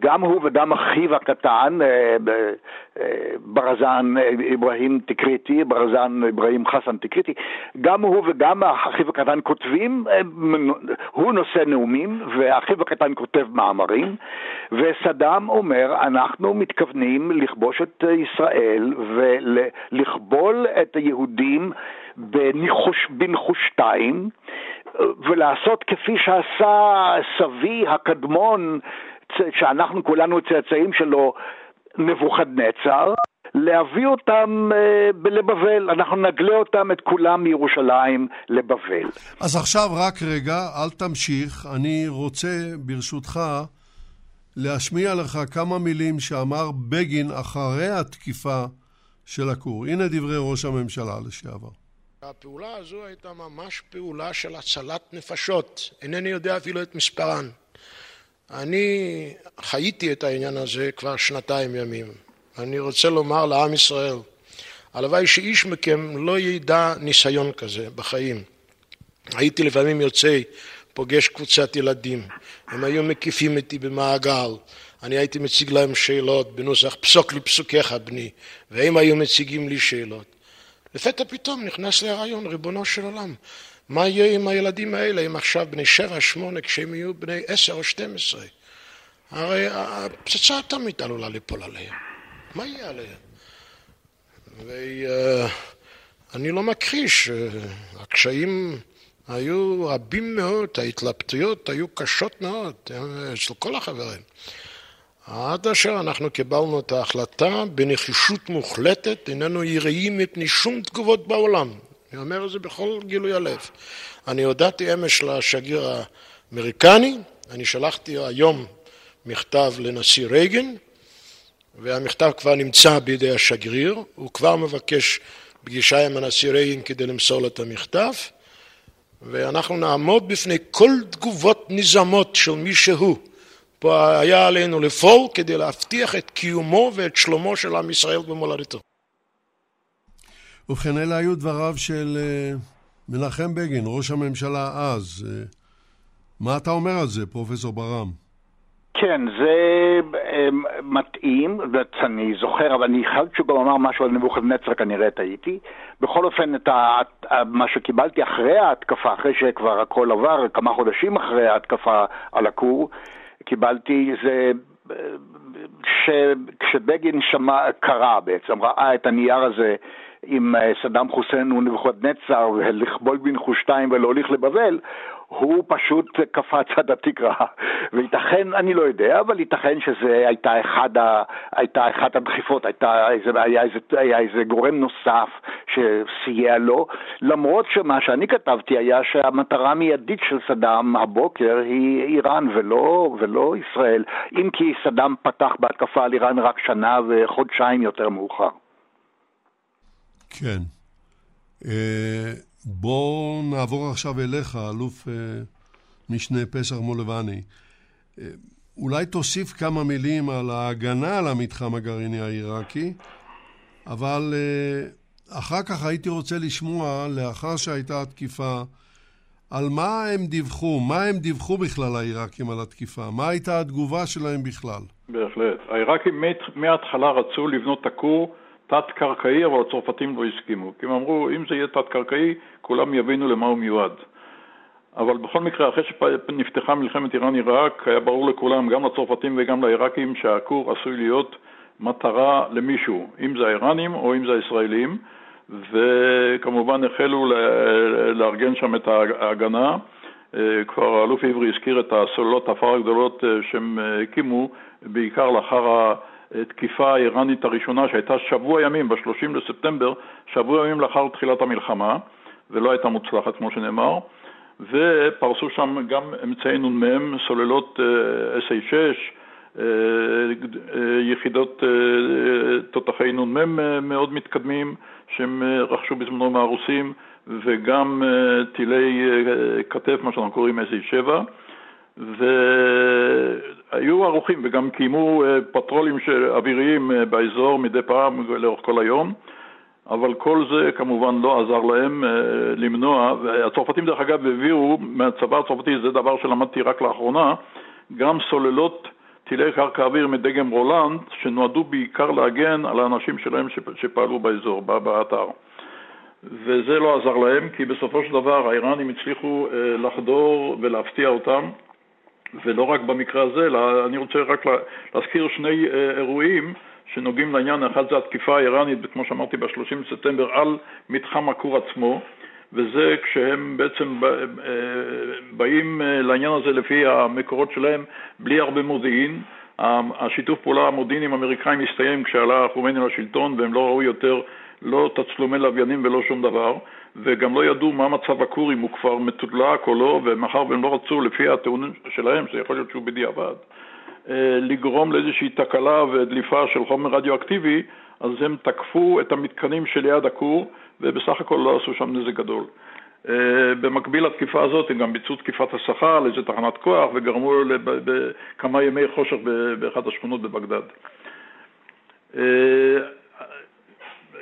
גם הוא וגם אחיו הקטן, אה, אה, ברזן אברהים תקריטי, ברזן אברהים חסן תקריטי, גם הוא וגם אחיו הקטן כותבים, אה, הוא נושא נאומים ואחיו הקטן כותב מאמרים, וסדאם אומר, אנחנו מתכוונים לכבוש את ישראל ולכבול את היהודים בניחוש, בנחושתיים, ולעשות כפי שעשה סבי הקדמון שאנחנו כולנו צאצאים שלו, נבוכדנצר, להביא אותם אה, לבבל, אנחנו נגלה אותם את כולם מירושלים לבבל. אז עכשיו רק רגע, אל תמשיך, אני רוצה ברשותך להשמיע לך כמה מילים שאמר בגין אחרי התקיפה של הכור. הנה דברי ראש הממשלה לשעבר. הפעולה הזו הייתה ממש פעולה של הצלת נפשות, אינני יודע אפילו את מספרן. אני חייתי את העניין הזה כבר שנתיים ימים. אני רוצה לומר לעם ישראל, הלוואי שאיש מכם לא ידע ניסיון כזה בחיים. הייתי לפעמים יוצא, פוגש קבוצת ילדים, הם היו מקיפים אותי במעגל, אני הייתי מציג להם שאלות בנוסח פסוק לפסוקיך בני, והם היו מציגים לי שאלות. לפתע פתאום נכנס לי הרעיון, ריבונו של עולם, מה יהיה עם הילדים האלה, אם עכשיו בני שבע, שמונה, כשהם יהיו בני עשר או שתים עשרה? הרי הפצצה תמיד עלולה ליפול עליהם. מה יהיה עליהם? ואני לא מכחיש, הקשיים היו רבים מאוד, ההתלבטויות היו קשות מאוד אצל כל החברים. עד אשר אנחנו קיבלנו את ההחלטה בנחישות מוחלטת, איננו יראים מפני שום תגובות בעולם. אני אומר את זה בכל גילוי הלב. אני הודעתי אמש לשגריר האמריקני, אני שלחתי היום מכתב לנשיא רייגן, והמכתב כבר נמצא בידי השגריר, הוא כבר מבקש פגישה עם הנשיא רייגן כדי למסור לו את המכתב, ואנחנו נעמוד בפני כל תגובות נזמות של מי שהוא. פה היה עלינו לפעול כדי להבטיח את קיומו ואת שלומו של עם ישראל במולדתו. ובכן, אלה היו דבריו של אה, מנחם בגין, ראש הממשלה אז. אה, מה אתה אומר על זה, פרופסור ברם? כן, זה אה, מתאים, אני זוכר, אבל אני חייב שהוא גם אמר משהו על נבוכדנצר, כנראה טעיתי. בכל אופן, את ה, מה שקיבלתי אחרי ההתקפה, אחרי שכבר הכל עבר, כמה חודשים אחרי ההתקפה על הכור, קיבלתי זה כשבגין שמע, קרא בעצם, ראה את הנייר הזה עם אה, סדאם חוסיין ונבוכדנצר ולכבול בנחושתיים ולהוליך לבבל, הוא פשוט קפץ עד התקרה. *laughs* וייתכן, אני לא יודע, אבל ייתכן שזה הייתה אחד, ה, הייתה אחת הדחיפות, הייתה איזה, היה, איזה, היה איזה גורם נוסף שסייע לו, למרות שמה שאני כתבתי היה שהמטרה המיידית של סדאם הבוקר היא איראן ולא, ולא ישראל, אם כי סדאם פתח בהתקפה על איראן רק שנה וחודשיים יותר מאוחר. כן. אה, בואו נעבור עכשיו אליך, אלוף אה, משנה פסח מולבני. אה, אולי תוסיף כמה מילים על ההגנה על המתחם הגרעיני העיראקי, אבל אחר כך הייתי רוצה לשמוע, לאחר שהייתה התקיפה, על מה הם דיווחו, מה הם דיווחו בכלל העיראקים על התקיפה, מה הייתה התגובה שלהם בכלל. בהחלט. העיראקים מההתחלה רצו לבנות את הכור תת-קרקעי, אבל הצרפתים לא הסכימו. כי הם אמרו, אם זה יהיה תת-קרקעי, כולם יבינו למה הוא מיועד. אבל בכל מקרה, אחרי שנפתחה מלחמת איראן-עיראק, היה ברור לכולם, גם לצרפתים וגם לעיראקים, שהכור עשוי להיות מטרה למישהו, אם זה האיראנים או אם זה הישראלים, וכמובן החלו לארגן שם את ההגנה. כבר האלוף עברי הזכיר את הסוללות העפר הגדולות אה, שהם אה, הקימו, בעיקר לאחר התקיפה האיראנית הראשונה שהייתה שבוע ימים, ב-30 לספטמבר, שבוע ימים לאחר תחילת המלחמה, ולא הייתה מוצלחת כמו שנאמר, ופרסו שם גם אמצעי נ"מ, סוללות אה, SA6, אה, אה, יחידות תותחי נ"מ מאוד מתקדמים שהם רכשו בזמנו מהרוסים, וגם טילי כתף, מה שאנחנו קוראים SA7. והיו ערוכים וגם קיימו אה, פטרולים אוויריים אה, באזור מדי פעם לאורך כל היום, אבל כל זה כמובן לא עזר להם אה, למנוע, והצרפתים דרך אגב הביאו מהצבא הצרפתי, זה דבר שלמדתי רק לאחרונה, גם סוללות טילי קרקע אוויר מדגם רולנד, שנועדו בעיקר להגן על האנשים שלהם שפעלו באזור, באתר. וזה לא עזר להם, כי בסופו של דבר האיראנים הצליחו לחדור ולהפתיע אותם, ולא רק במקרה הזה, אלא אני רוצה רק להזכיר שני אה, אירועים שנוגעים לעניין, אחד זה התקיפה האיראנית, כמו שאמרתי, ב-30 בספטמבר, על מתחם הכור עצמו, וזה כשהם בעצם אה, באים אה, לעניין הזה לפי המקורות שלהם בלי הרבה מודיעין. השיתוף פעולה המודיעיני עם האמריקאים הסתיים כשעלה חומייני לשלטון והם לא ראו יותר לא תצלומי לוויינים ולא שום דבר, וגם לא ידעו מה מצב הכור, אם הוא כבר מתודלק או לא, ומאחר והם לא רצו, לפי הטיעונים שלהם, שיכול להיות שהוא בדיעבד, אה, לגרום לאיזושהי תקלה ודליפה של חומר רדיואקטיבי, אז הם תקפו את המתקנים שליד הכור, ובסך הכל לא עשו שם נזק גדול. Uh, במקביל לתקיפה הזאת הם גם ביצעו תקיפת השכר לאיזה תחנת כוח וגרמו בכמה ימי חושך באחת השכונות בבגדד.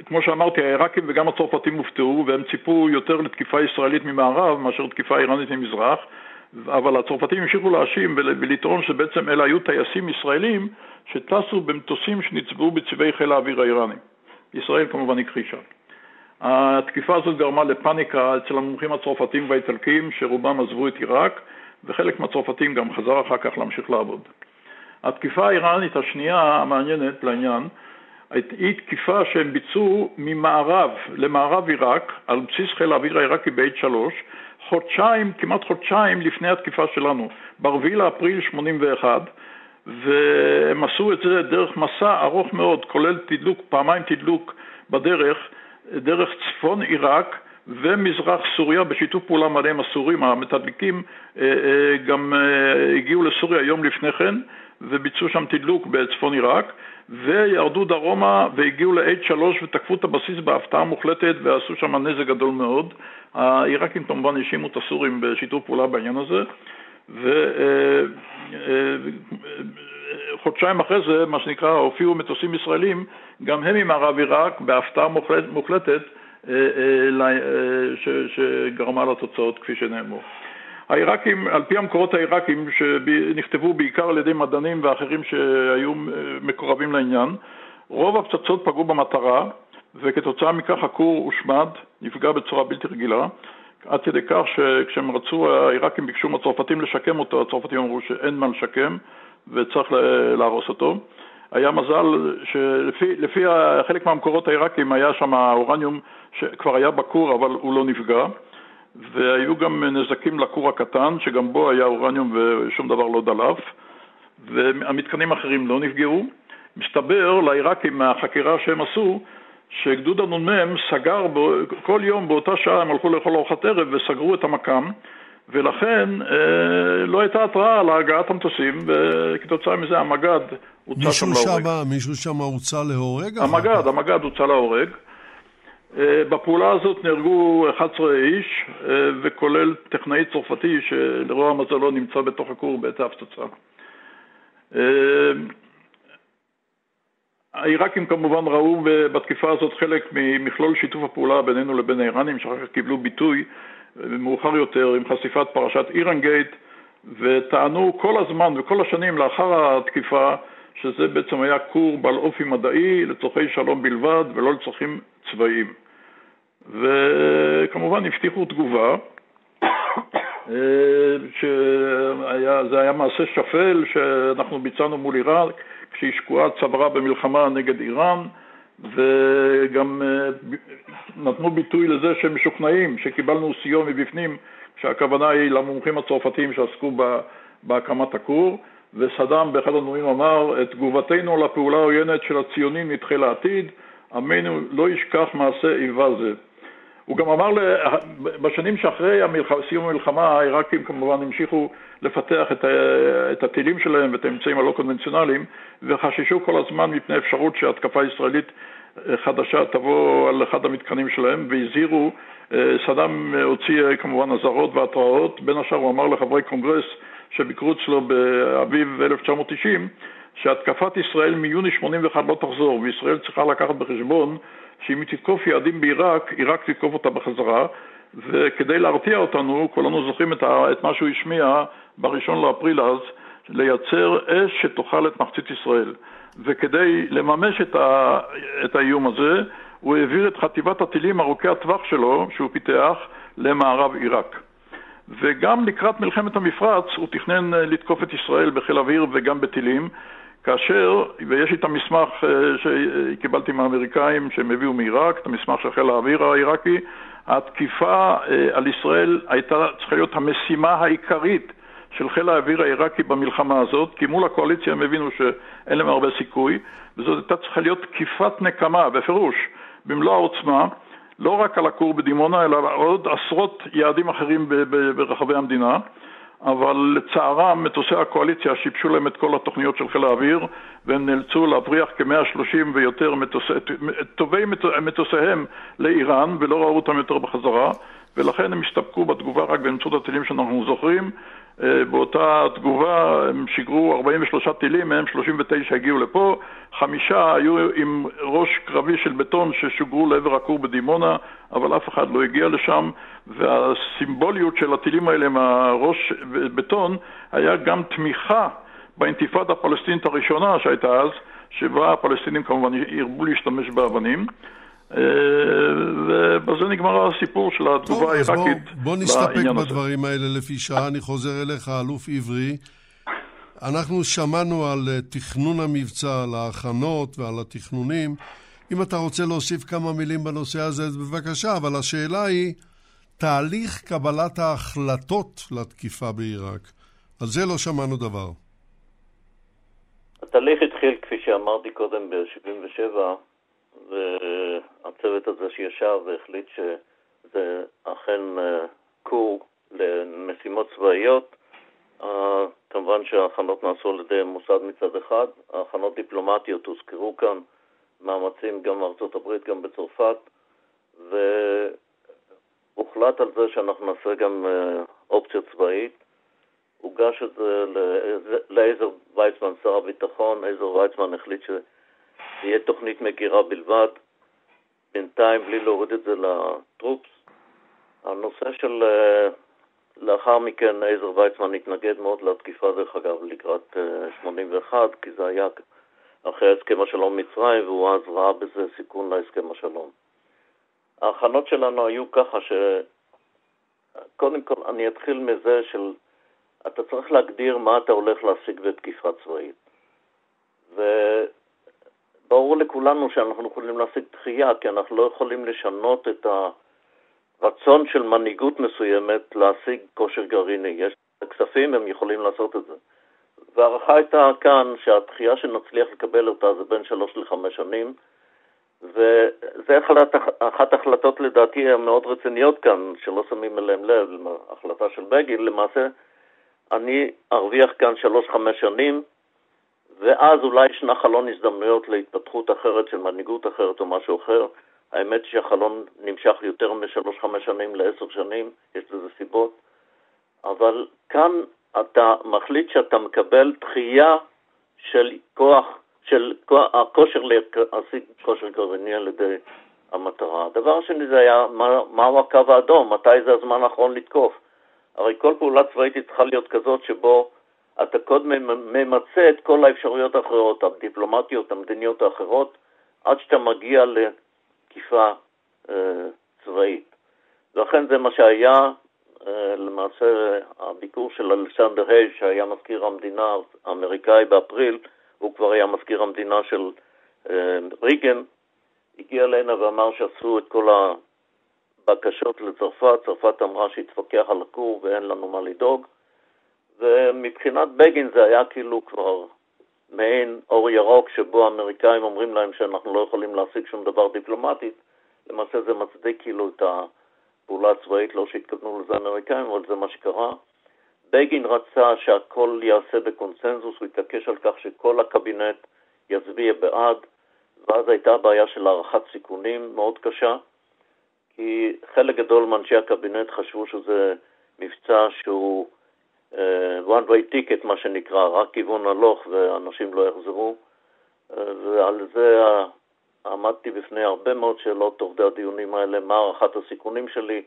כמו שאמרתי, העיראקים וגם הצרפתים הופתעו, והם ציפו יותר לתקיפה ישראלית ממערב מאשר לתקיפה איראנית ממזרח, אבל הצרפתים המשיכו להאשים ולטעון שבעצם אלה היו טייסים ישראלים שטסו במטוסים שנצבעו בצבעי חיל האוויר האיראני. ישראל כמובן הכחישה. התקיפה הזאת גרמה לפאניקה אצל המומחים הצרפתים והאיטלקים שרובם עזבו את עיראק וחלק מהצרפתים גם חזר אחר כך להמשיך לעבוד. התקיפה האיראנית השנייה המעניינת לעניין היא תקיפה שהם ביצעו ממערב למערב עיראק על בסיס חיל האוויר העיראקי ב-H3 חודשיים, כמעט חודשיים לפני התקיפה שלנו, ב-4 לאפריל 81 והם עשו את זה דרך מסע ארוך מאוד, כולל תדלוק, פעמיים תדלוק בדרך, דרך צפון עיראק ומזרח סוריה בשיתוף פעולה מלא עם הסורים, המתדלקים אה, אה, גם אה, הגיעו לסוריה יום לפני כן וביצעו שם תדלוק בצפון עיראק וירדו דרומה והגיעו ל-H3 ותקפו את הבסיס בהפתעה מוחלטת ועשו שם נזק גדול מאוד. העיראקים כמובן האשימו את הסורים בשיתוף פעולה בעניין הזה וחודשיים אחרי זה, מה שנקרא, הופיעו מטוסים ישראלים, גם הם ממערב עיראק, בהפתעה מוחלטת אה, אה, אה, שגרמה לתוצאות כפי שנאמרו. העיראקים, על פי המקורות העיראקים שנכתבו בעיקר על ידי מדענים ואחרים שהיו מקורבים לעניין, רוב הפצצות פגעו במטרה וכתוצאה מכך הכור הושמד, נפגע בצורה בלתי רגילה, עד כדי כך שכשהם רצו, העיראקים ביקשו מהצרפתים לשקם אותו, הצרפתים אמרו שאין מה לשקם וצריך להרוס אותו. היה מזל שלפי חלק מהמקורות העיראקים היה שם אורניום שכבר היה בכור אבל הוא לא נפגע והיו גם נזקים לכור הקטן שגם בו היה אורניום ושום דבר לא דלף והמתקנים האחרים לא נפגעו. מסתבר לעיראקים מהחקירה שהם עשו שגדוד הנ"מ סגר כל יום באותה שעה הם הלכו לאכול ארוחת ערב וסגרו את המקם ולכן אה, לא הייתה התראה על הגעת המטוסים וכתוצאה מזה המג"ד הוצא שם להורג. מישהו שם הוצא להורג? המג"ד, המג"ד הוצא להורג. אה, בפעולה הזאת נהרגו 11 איש אה, וכולל טכנאי צרפתי שלרוע מזלו נמצא בתוך הכור בעת ההפצצה. אה, העיראקים כמובן ראו בתקיפה הזאת חלק ממכלול שיתוף הפעולה בינינו לבין האיראנים, שאחר כך קיבלו ביטוי מאוחר יותר עם חשיפת פרשת אירנגייט, וטענו כל הזמן וכל השנים לאחר התקיפה שזה בעצם היה כור בעל אופי מדעי לצורכי שלום בלבד ולא לצרכים צבאיים. וכמובן הבטיחו תגובה, אה, שזה היה מעשה שפל שאנחנו ביצענו מול עיראק כשהיא שקועה צברה במלחמה נגד איראן, וגם אה, נתנו ביטוי לזה שהם משוכנעים שקיבלנו סיוע מבפנים, כשהכוונה היא למומחים הצרפתיים שעסקו בהקמת הכור, וסדאם באחד הנאומים אמר, את תגובתנו לפעולה העוינת של הציונים נדחה לעתיד, עמנו לא ישכח מעשה איבה זה. הוא גם אמר, בשנים שאחרי המלח... סיום המלחמה, העיראקים כמובן המשיכו לפתח את, ה... את הטילים שלהם ואת האמצעים הלא קונבנציונליים, וחששו כל הזמן מפני אפשרות שהתקפה ישראלית אה, חדשה תבוא על אחד המתקנים שלהם, והזהירו, אה, סדאם הוציא אה, כמובן אזהרות והתראות, בין השאר הוא אמר לחברי קונגרס שביקרו אצלו באביב 1990, שהתקפת ישראל מיוני 81 לא תחזור, וישראל צריכה לקחת בחשבון שאם היא תתקוף יעדים בעיראק, עיראק תתקוף אותה בחזרה, וכדי להרתיע אותנו, כולנו זוכרים את, ה, את מה שהוא השמיע בראשון לאפריל אז, לייצר אש שתאכל את מחצית ישראל. וכדי לממש את, ה, את האיום הזה, הוא העביר את חטיבת הטילים ארוכי הטווח שלו, שהוא פיתח, למערב עיראק. וגם לקראת מלחמת המפרץ הוא תכנן לתקוף את ישראל בחיל אוויר וגם בטילים, כאשר, ויש לי את המסמך אה, שקיבלתי מהאמריקאים שהם הביאו מעיראק, את המסמך של חיל האוויר העיראקי, התקיפה אה, על ישראל הייתה צריכה להיות המשימה העיקרית של חיל האוויר העיראקי במלחמה הזאת, כי מול הקואליציה הם הבינו שאין להם הרבה סיכוי, וזאת הייתה צריכה להיות תקיפת נקמה, בפירוש, במלוא העוצמה, לא רק על הכור בדימונה, אלא עוד עשרות יעדים אחרים ברחבי המדינה. אבל לצערם מטוסי הקואליציה שיבשו להם את כל התוכניות של חיל האוויר והם נאלצו להבריח כ-130 ויותר מטוסי, טובי מטוסיהם לאיראן ולא ראו אותם יותר בחזרה ולכן הם הסתפקו בתגובה רק באמצעות הטילים שאנחנו זוכרים. אה, באותה תגובה הם שיגרו 43 טילים, מהם 39 הגיעו לפה, חמישה היו עם ראש קרבי של בטון ששוגרו לעבר הכור בדימונה, אבל אף אחד לא הגיע לשם, והסימבוליות של הטילים האלה מהראש בטון היה גם תמיכה באינתיפאדה הפלסטינית הראשונה שהייתה אז, שבה הפלסטינים כמובן ירבו להשתמש באבנים. אה, ובזה נגמר הסיפור של התגובה העיראקית בעניין הזה. בוא נסתפק בדברים האלה לפי שעה. אני חוזר אליך, אלוף עברי. אנחנו שמענו על אה, תכנון המבצע, על ההכנות ועל התכנונים. אם אתה רוצה להוסיף כמה מילים בנושא הזה, בבקשה, אבל השאלה היא, תהליך קבלת ההחלטות לתקיפה בעיראק. על זה לא שמענו דבר. התהליך התחיל, כפי שאמרתי קודם, ב-77, והצוות הזה שישב והחליט שזה אכן אה, כור למשימות צבאיות. אה, כמובן שההכנות נעשו על ידי מוסד מצד אחד, ההכנות דיפלומטיות הוזכרו כאן, מאמצים גם בארצות הברית, גם בצרפת, והוחלט על זה שאנחנו נעשה גם אה, אופציה צבאית. הוגש את זה לעזר ויצמן, שר הביטחון, עזר ויצמן החליט שתהיה תוכנית מגירה בלבד, בינתיים בלי להוריד את זה לטרופס. הנושא של... אה, לאחר מכן עזר ויצמן התנגד מאוד לתקיפה, דרך אגב, לקראת 81, אה, כי זה היה אחרי הסכם השלום מצרים, והוא אז ראה בזה סיכון להסכם השלום. ההכנות שלנו היו ככה ש... קודם כל, אני אתחיל מזה של... אתה צריך להגדיר מה אתה הולך להשיג בתקיפה צבאית. וברור לכולנו שאנחנו יכולים להשיג דחייה, כי אנחנו לא יכולים לשנות את הרצון של מנהיגות מסוימת להשיג כושר גרעיני. יש כספים, הם יכולים לעשות את זה. וההערכה הייתה כאן שהדחייה שנצליח לקבל אותה זה בין שלוש לחמש שנים, וזה אחת, אחת ההחלטות לדעתי המאוד רציניות כאן, שלא שמים אליהם לב, החלטה של בגין, למעשה אני ארוויח כאן שלוש-חמש שנים, ואז אולי ישנה חלון הזדמנויות להתפתחות אחרת של מנהיגות אחרת או משהו אחר. האמת שהחלון נמשך יותר משלוש-חמש שנים לעשר שנים, יש לזה סיבות, אבל כאן אתה מחליט שאתה מקבל דחייה של כוח, של כוח, הכושר להשיג כושר גרעיני על ידי המטרה. הדבר השני זה היה, מה, מהו הקו האדום? מתי זה הזמן האחרון לתקוף? הרי כל פעולה צבאית צריכה להיות כזאת שבו אתה קודם ממצה את כל האפשרויות האחרות, הדיפלומטיות, המדיניות האחרות, עד שאתה מגיע לתקיפה אה, צבאית. ולכן זה מה שהיה, אה, למעשה הביקור של אלכסנדר הייז, שהיה מזכיר המדינה האמריקאי באפריל, הוא כבר היה מזכיר המדינה של אה, ריגן, הגיע אלינה ואמר שעשו את כל ה... בקשות לצרפת, צרפת אמרה שהיא תפקח על הכור ואין לנו מה לדאוג, ומבחינת בגין זה היה כאילו כבר מעין אור ירוק שבו האמריקאים אומרים להם שאנחנו לא יכולים להשיג שום דבר דיפלומטית, למעשה זה מצדיק כאילו את הפעולה הצבאית, לא שהתכוונו לזה האמריקאים, אבל זה מה שקרה. בגין רצה שהכל ייעשה בקונסנזוס, הוא התעקש על כך שכל הקבינט יצביע בעד, ואז הייתה בעיה של הערכת סיכונים מאוד קשה. כי חלק גדול מאנשי הקבינט חשבו שזה מבצע שהוא one way ticket, מה שנקרא, רק כיוון הלוך ואנשים לא יחזרו, uh, ועל זה עמדתי בפני הרבה מאוד שאלות תוך כדי הדיונים האלה, מה הערכת הסיכונים שלי.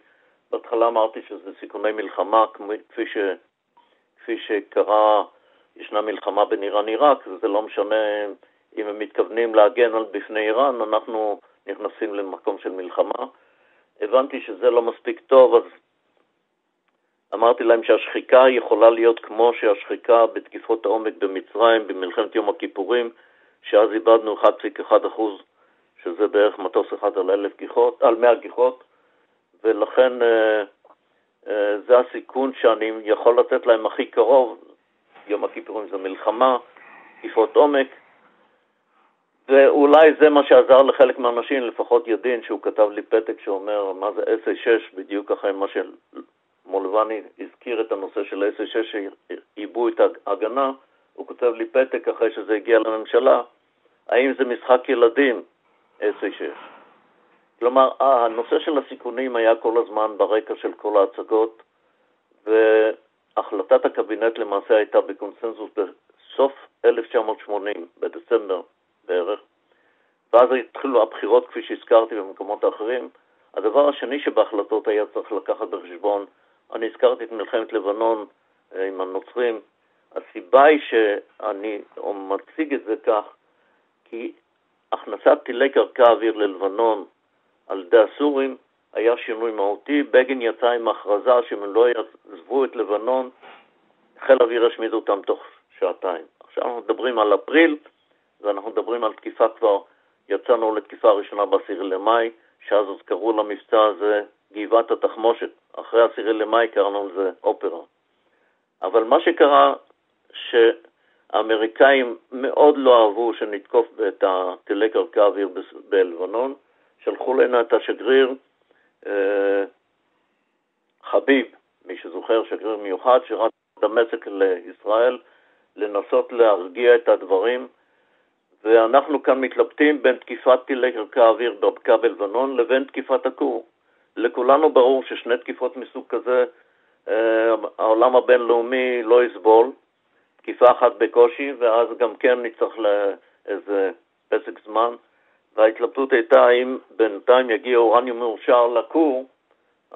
בהתחלה אמרתי שזה סיכוני מלחמה, כפי, ש, כפי שקרה, ישנה מלחמה בין איראן-עיראק, וזה לא משנה אם הם מתכוונים להגן על בפני איראן, אנחנו נכנסים למקום של מלחמה. הבנתי שזה לא מספיק טוב, אז אמרתי להם שהשחיקה יכולה להיות כמו שהשחיקה בתקיפות העומק במצרים במלחמת יום הכיפורים, שאז איבדנו 1.1 שזה בערך מטוס אחד על, אלף גיחות, על 100 גיחות, ולכן אה, אה, זה הסיכון שאני יכול לתת להם הכי קרוב. יום הכיפורים זה מלחמה, תקיפות עומק, ואולי זה מה שעזר לחלק מהאנשים, לפחות ידין, שהוא כתב לי פתק שאומר מה זה SA6, בדיוק אחרי מה שמולבני הזכיר את הנושא של SA6 שעיבו את ההגנה, הוא כותב לי פתק אחרי שזה הגיע לממשלה, האם זה משחק ילדים SA6? כלומר, הנושא של הסיכונים היה כל הזמן ברקע של כל ההצגות, והחלטת הקבינט למעשה הייתה בקונסנזוס בסוף 1980, בדצמבר בערך, ואז התחילו הבחירות, כפי שהזכרתי, במקומות האחרים. הדבר השני שבהחלטות היה צריך לקחת בחשבון, אני הזכרתי את מלחמת לבנון אה, עם הנוצרים, הסיבה היא שאני מציג את זה כך, כי הכנסת טילי קרקע אוויר ללבנון על ידי הסורים היה שינוי מהותי. בגין יצא עם הכרזה שאם הם לא יעזבו את לבנון, חיל האוויר ישמיד אותם תוך שעתיים. עכשיו אנחנו מדברים על אפריל, ואנחנו מדברים על תקיפה כבר, יצאנו לתקיפה הראשונה ב-10 למאי, שאז עוד קראו למבצע הזה גבעת התחמושת. אחרי 10 למאי קראנו לזה אופרה. אבל מה שקרה, שהאמריקאים מאוד לא אהבו שנתקוף את הטילי קרקע אוויר בלבנון, שלחו לנו את השגריר אה, חביב, מי שזוכר, שגריר מיוחד, שרץ דמשק לישראל, לנסות להרגיע את הדברים, ואנחנו כאן מתלבטים בין תקיפת טילי קרקע אוויר בבקעה בלבנון לבין תקיפת הכור. לכולנו ברור ששני תקיפות מסוג כזה אה, העולם הבינלאומי לא יסבול, תקיפה אחת בקושי, ואז גם כן נצטרך לאיזה פסק זמן, וההתלבטות הייתה האם בינתיים יגיע אורניום מאושר לכור,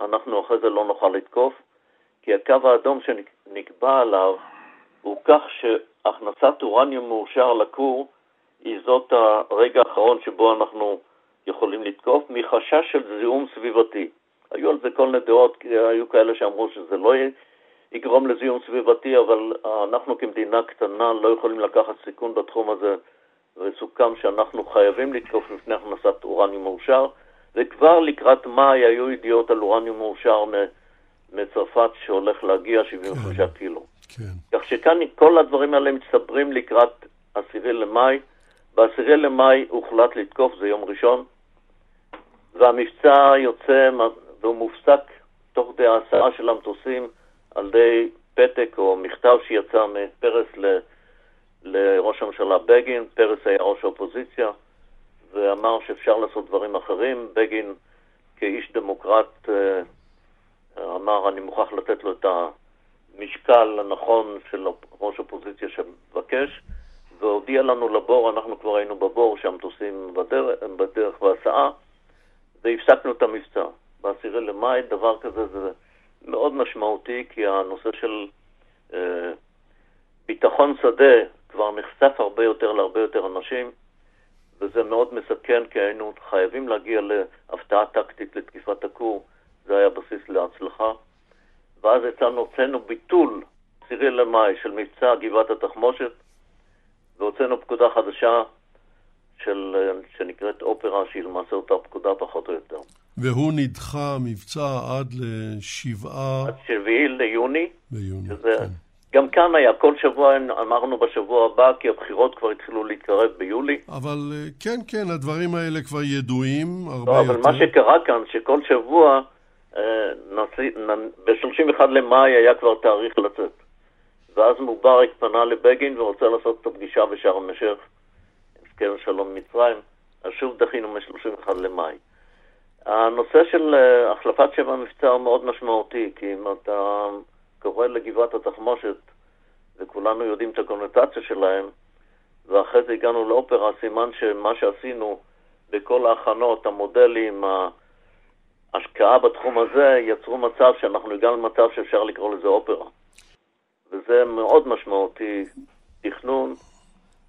אנחנו אחרי זה לא נוכל לתקוף, כי הקו האדום שנקבע עליו הוא כך שהכנסת אורניום מאושר לכור היא זאת הרגע האחרון שבו אנחנו יכולים לתקוף מחשש של זיהום סביבתי. היו על זה כל מיני דעות, היו כאלה שאמרו שזה לא יגרום לזיהום סביבתי, אבל אנחנו כמדינה קטנה לא יכולים לקחת סיכון בתחום הזה, וסוכם שאנחנו חייבים לתקוף לפני הכנסת אורניום מאושר, וכבר לקראת מאי היו ידיעות על אורניום מאושר מצרפת שהולך להגיע 75 כן, קילו. כן. כך שכאן כל הדברים האלה מצטברים לקראת 10 למאי. ב-10 למאי הוחלט לתקוף, זה יום ראשון, והמבצע יוצא והוא מופסק תוך כדי ההסעה של המטוסים על ידי פתק או מכתב שיצא מפרס ל, לראש הממשלה בגין, פרס היה ראש האופוזיציה, ואמר שאפשר לעשות דברים אחרים. בגין כאיש דמוקרט אה, אמר, אני מוכרח לתת לו את המשקל הנכון של ראש האופוזיציה שמבקש, והודיע לנו לבור, אנחנו כבר היינו בבור, שהמטוסים בדרך, בדרך בהסעה, והפסקנו את המבצע. ב-10 למאי, דבר כזה זה מאוד משמעותי, כי הנושא של אה, ביטחון שדה כבר נחשף הרבה יותר להרבה יותר אנשים, וזה מאוד מסכן, כי היינו חייבים להגיע להפתעה טקטית לתקיפת הכור, זה היה בסיס להצלחה. ואז יצאנו, הוצאנו ביטול 10 למאי של מבצע גבעת התחמושת, והוצאנו פקודה חדשה של, שנקראת אופרה, שהיא למעשה אותה פקודה פחות או יותר. והוא נדחה, המבצע, עד לשבעה... עד שביעי ליוני. ביוני, שזה... כן. גם כאן היה, כל שבוע אמרנו בשבוע הבא, כי הבחירות כבר התחילו להתקרב ביולי. אבל אה, כן, כן, הדברים האלה כבר ידועים הרבה לא, יותר. אבל מה שקרה כאן, שכל שבוע, אה, ב-31 למאי היה כבר תאריך לצאת. ואז מובארק פנה לבגין ורוצה לעשות את הפגישה בשארם א-שייח', הסכם שלום מצרים, אז שוב דחינו מ-31 למאי. הנושא של אה, החלפת שם המבצע הוא מאוד משמעותי, כי אם אתה קורא לגבעת התחמושת, וכולנו יודעים את הקונוטציה שלהם, ואחרי זה הגענו לאופרה, סימן שמה שעשינו בכל ההכנות, המודלים, ההשקעה בתחום הזה, יצרו מצב שאנחנו הגענו למצב שאפשר לקרוא לזה אופרה. וזה מאוד משמעותי, תכנון,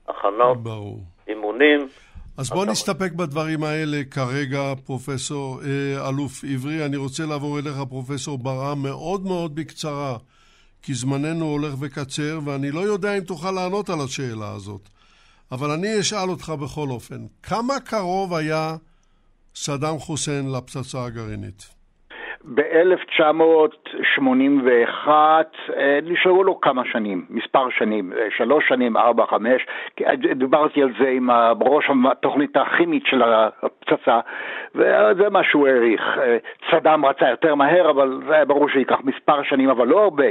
הכנות, ברור. אימונים. אז בוא נסתפק בדברים האלה כרגע, פרופסור אה, אלוף עברי. אני רוצה לעבור אליך, פרופסור ברעם, מאוד מאוד בקצרה, כי זמננו הולך וקצר, ואני לא יודע אם תוכל לענות על השאלה הזאת. אבל אני אשאל אותך בכל אופן, כמה קרוב היה סדאם חוסיין לפצצה הגרעינית? ב-1981 אה, נשארו לו כמה שנים, מספר שנים, אה, שלוש שנים, ארבע, חמש, דיברתי על זה עם ראש התוכנית הכימית של הפצצה, וזה מה שהוא העריך. אה, צד"ם רצה יותר מהר, אבל זה היה ברור שייקח מספר שנים, אבל לא הרבה.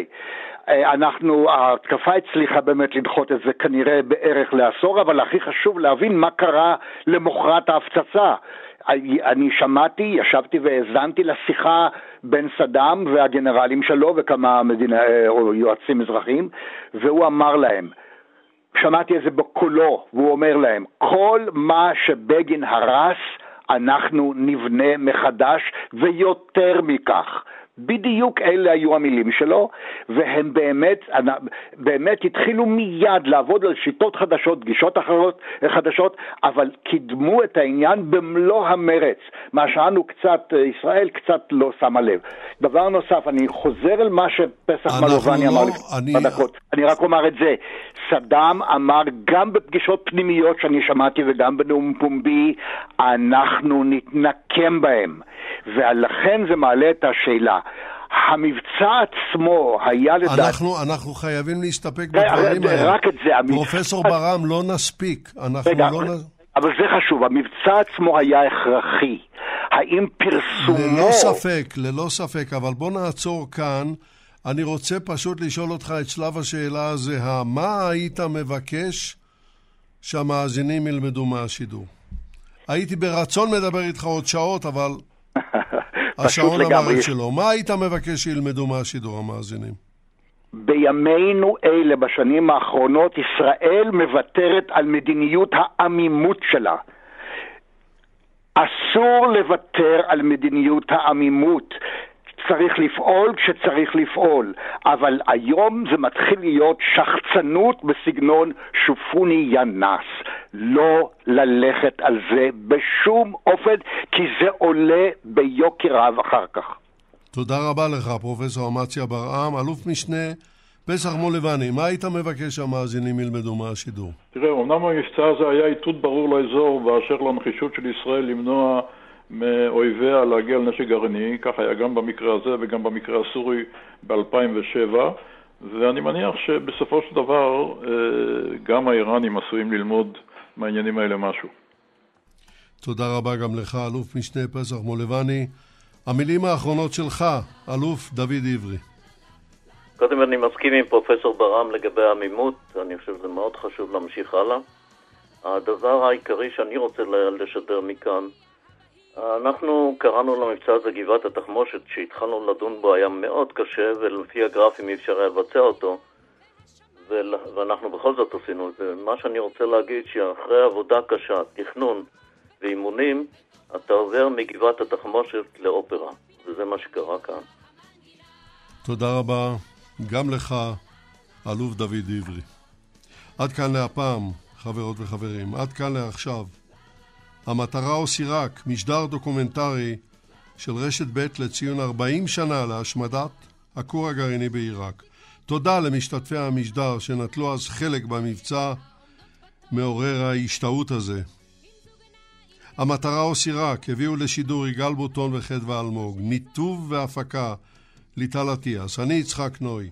אנחנו, ההתקפה הצליחה באמת לדחות את זה כנראה בערך לעשור, אבל הכי חשוב להבין מה קרה למחרת ההפצצה. אני שמעתי, ישבתי והאזנתי לשיחה בין סדאם והגנרלים שלו וכמה מדינה, או יועצים אזרחיים, והוא אמר להם, שמעתי את זה בקולו, והוא אומר להם, כל מה שבגין הרס, אנחנו נבנה מחדש, ויותר מכך. בדיוק אלה היו המילים שלו, והם באמת, באמת התחילו מיד לעבוד על שיטות חדשות, גישות אחרות חדשות, אבל קידמו את העניין במלוא המרץ, מה שאנו קצת, ישראל קצת לא שמה לב. דבר נוסף, אני חוזר אל מה שפסח מלובני לא, אמר לפני כמה דקות, אני רק אומר את זה, סדאם אמר גם בפגישות פנימיות שאני שמעתי וגם בנאום פומבי, אנחנו נתנקם בהם, ולכן זה מעלה את השאלה. המבצע עצמו היה לדעת... אנחנו, אנחנו חייבים להסתפק בדברים האלה. רק את זה. פרופסור המבצע... ברם, לא נספיק. אנחנו רגע, לא... אבל זה חשוב, המבצע עצמו היה הכרחי. האם פרסומו... ללא ספק, ללא ספק, אבל בוא נעצור כאן. אני רוצה פשוט לשאול אותך את שלב השאלה הזה, מה היית מבקש שהמאזינים ילמדו מהשידור? הייתי ברצון מדבר איתך עוד שעות, אבל *laughs* השעון אמר את שלו. מה היית מבקש שילמדו מהשידור המאזינים? בימינו אלה, בשנים האחרונות, ישראל מוותרת על מדיניות העמימות שלה. אסור לוותר על מדיניות העמימות. צריך לפעול כשצריך לפעול, אבל היום זה מתחיל להיות שחצנות בסגנון שופוני יא נאס. לא ללכת על זה בשום אופן, כי זה עולה ביוקר רב אחר כך. תודה רבה לך, פרופסור אמציה ברעם, אלוף משנה פסח מולבני. מה היית מבקש שהמאזינים ילמדו מהשידור? תראה, אמנם המבצע הזה היה איתות ברור לאזור באשר לנחישות של ישראל למנוע מאויביה להגיע לנשק גרעיני, כך היה גם במקרה הזה וגם במקרה הסורי ב-2007, ואני מניח שבסופו של דבר אה, גם האיראנים עשויים ללמוד מהעניינים האלה משהו. תודה רבה גם לך, אלוף משנה פסח מולבני. המילים האחרונות שלך, אלוף דוד עברי. קודם אני מסכים עם פרופסור ברם לגבי העמימות, אני חושב שזה מאוד חשוב להמשיך הלאה. הדבר העיקרי שאני רוצה לשדר מכאן אנחנו קראנו למבצע הזה גבעת התחמושת, שהתחלנו לדון בו היה מאוד קשה, ולפי הגרפים אי אפשר היה לבצע אותו, ואנחנו בכל זאת עשינו את זה. מה שאני רוצה להגיד, שאחרי עבודה קשה, תכנון ואימונים, אתה עובר מגבעת התחמושת לאופרה, וזה מה שקרה כאן. תודה רבה גם לך, אלוף דוד עברי. עד כאן להפעם, חברות וחברים. עד כאן לעכשיו. המטרה אוסיראק, משדר דוקומנטרי של רשת ב' לציון 40 שנה להשמדת הכור הגרעיני בעיראק. תודה למשתתפי המשדר שנטלו אז חלק במבצע מעורר ההשתאות הזה. המטרה או סירק הביאו לשידור יגאל בוטון וחדווה אלמוג, ניתוב והפקה ליטל אטיאס, אני יצחק נוי.